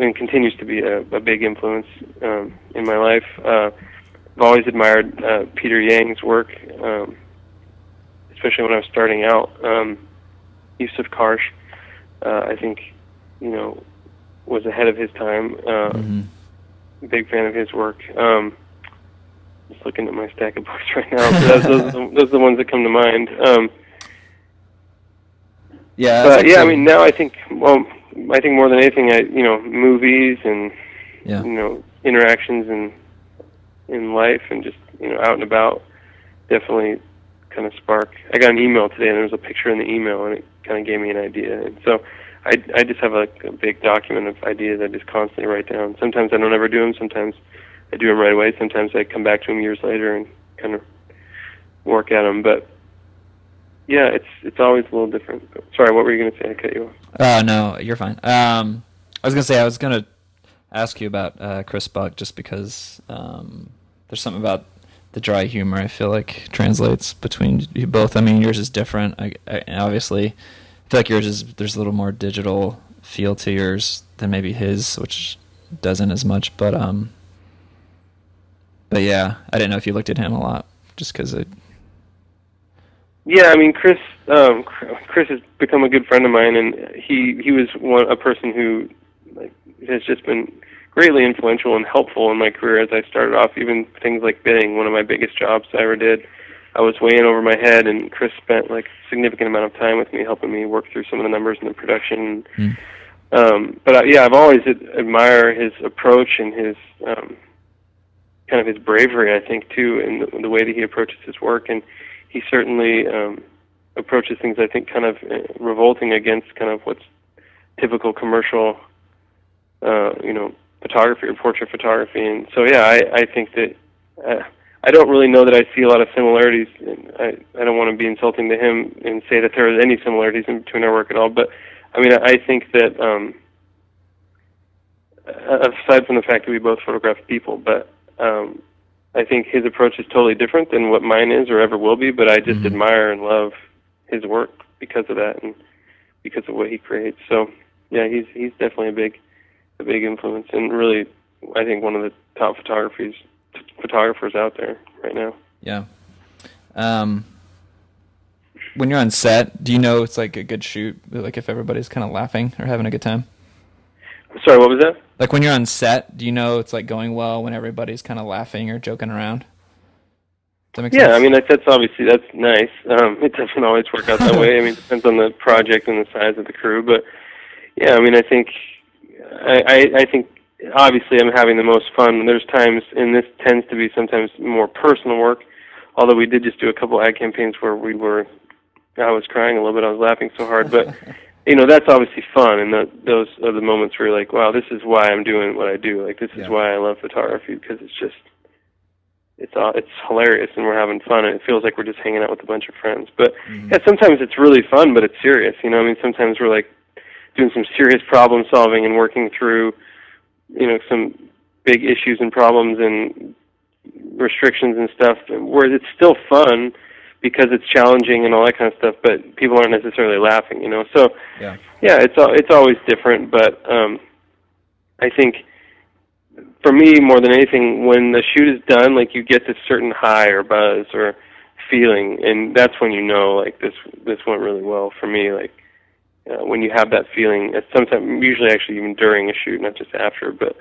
and continues to be a, a big influence um, in my life. Uh, I've always admired uh, Peter Yang's work. Um, especially when I was starting out. Um, Yousuf Karsh, uh, I think, you know, was ahead of his time. Uh, Mm-hmm. Big fan of his work. Um, just looking at my stack of [LAUGHS] books right now. Those, those, are [LAUGHS] the, those are the ones that come to mind. Um, yeah, but yeah, I mean now I think well, I think more than anything, I you know movies and yeah. you know interactions in in life and just you know out and about definitely kind of spark. I got an email today and there was a picture in the email and it kind of gave me an idea. And so I I just have a, a big document of ideas that I just constantly write down. Sometimes I don't ever do them. Sometimes I do them right away. Sometimes I come back to them years later and kind of work at them. But yeah, it's it's always a little different. Sorry, what were you going to say? I cut you off. Uh, no, you're fine. Um, I was going to say I was going to ask you about uh, Chris Buck just because um, there's something about the dry humor I feel like translates between you both. I mean, yours is different. I, I obviously I feel like yours is there's a little more digital feel to yours than maybe his, which doesn't as much. But um, but yeah, I didn't know if you looked at him a lot just because it. Yeah, I mean Chris. Um, Chris has become a good friend of mine, and he he was one a person who like has just been greatly influential and helpful in my career as I started off. Even things like bidding, one of my biggest jobs I ever did. I was way in over my head, and Chris spent like a significant amount of time with me, helping me work through some of the numbers in the production. Mm. Um, but uh, yeah, I've always ad- admire his approach and his um, kind of his bravery. I think too, in the, the way that he approaches his work, and he certainly um, approaches things. I think kind of uh, revolting against kind of what's typical commercial, uh, you know, photography or portrait photography. And so, yeah, I, I think that uh, I don't really know that I see a lot of similarities. And I, I don't want to be insulting to him and say that there are any similarities in between our work at all. But I mean, I think that um, aside from the fact that we both photograph people, but um, I think his approach is totally different than what mine is or ever will be. But I just Mhm. admire and love his work because of that and because of what he creates. So yeah, he's he's definitely a big a big influence and really I think one of the top photographies photographers out there right now. Yeah. Um, when you're on set, do you know it's like a good shoot? Like if everybody's kind of laughing or having a good time? Sorry, what was that? Like when you're on set, do you know it's like going well when everybody's kind of laughing or joking around? Does that make Yeah, sense? I mean that, that's obviously that's nice. Um, it doesn't always work out that [LAUGHS] way. I mean, it depends on the project and the size of the crew, but yeah, I mean, I think I, I, I think obviously I'm having the most fun. There's times, and this tends to be sometimes more personal work. Although we did just do a couple ad campaigns where we were, I was crying a little bit. I was laughing so hard, but [LAUGHS] you know that's obviously fun, and the, those are the moments where you're like, wow, this is why I'm doing what I do. Like this is Yeah. why I love photography because it's just it's uh, it's hilarious and we're having fun and it feels like we're just hanging out with a bunch of friends. But Mhm. yeah, sometimes it's really fun, but it's serious. You know, I mean, sometimes we're like doing some serious problem solving and working through, you know, some big issues and problems and restrictions and stuff. Where it's still fun because it's challenging and all that kind of stuff, but people aren't necessarily laughing. You know, so yeah. yeah, it's it's always different, but um, I think for me more than anything, when the shoot is done, like you get this certain high or buzz or feeling, and that's when you know like this this went really well for me. Like uh, when you have that feeling, it's sometimes usually actually even during a shoot, not just after. But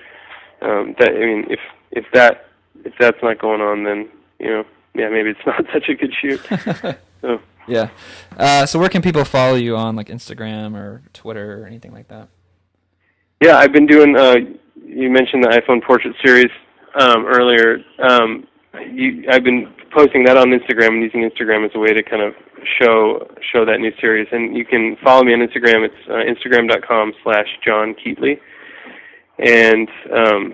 um, that I mean, if if that if that's not going on, then you know, yeah, maybe it's [LAUGHS] not such a good shoot. [LAUGHS] so. yeah. Uh, so where can people follow you on like Instagram or Twitter or anything like that? Yeah, I've been doing. Uh, you mentioned the iPhone portrait series um, earlier. Um, you, I've been posting that on Instagram and using Instagram as a way to kind of show show that new series. And you can follow me on Instagram. It's uh, instagram.com slash John Keatley. And um,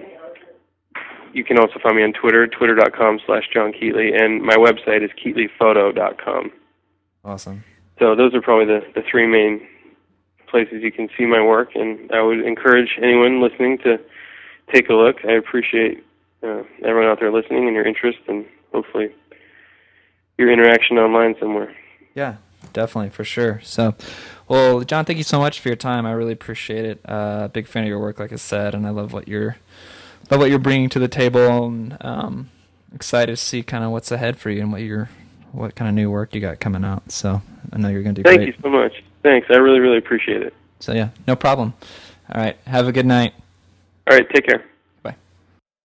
you can also find me on Twitter, twitter.com slash John Keatley. And my website is keatleyphoto.com. Awesome. So those are probably the, the three main places you can see my work, and I would encourage anyone listening to take a look. I appreciate uh, everyone out there listening and your interest, and hopefully your interaction online somewhere. Yeah, definitely for sure. So, well, John, thank you so much for your time. I really appreciate it. Uh, big fan of your work, like I said, and I love what you're love what you're bringing to the table, and um, excited to see kind of what's ahead for you and what you're what kind of new work you got coming out. So I know you're going to do great. Thank great. you so much. Thanks. I really, really appreciate it. So yeah, no problem. All right, have a good night. All right. Take care.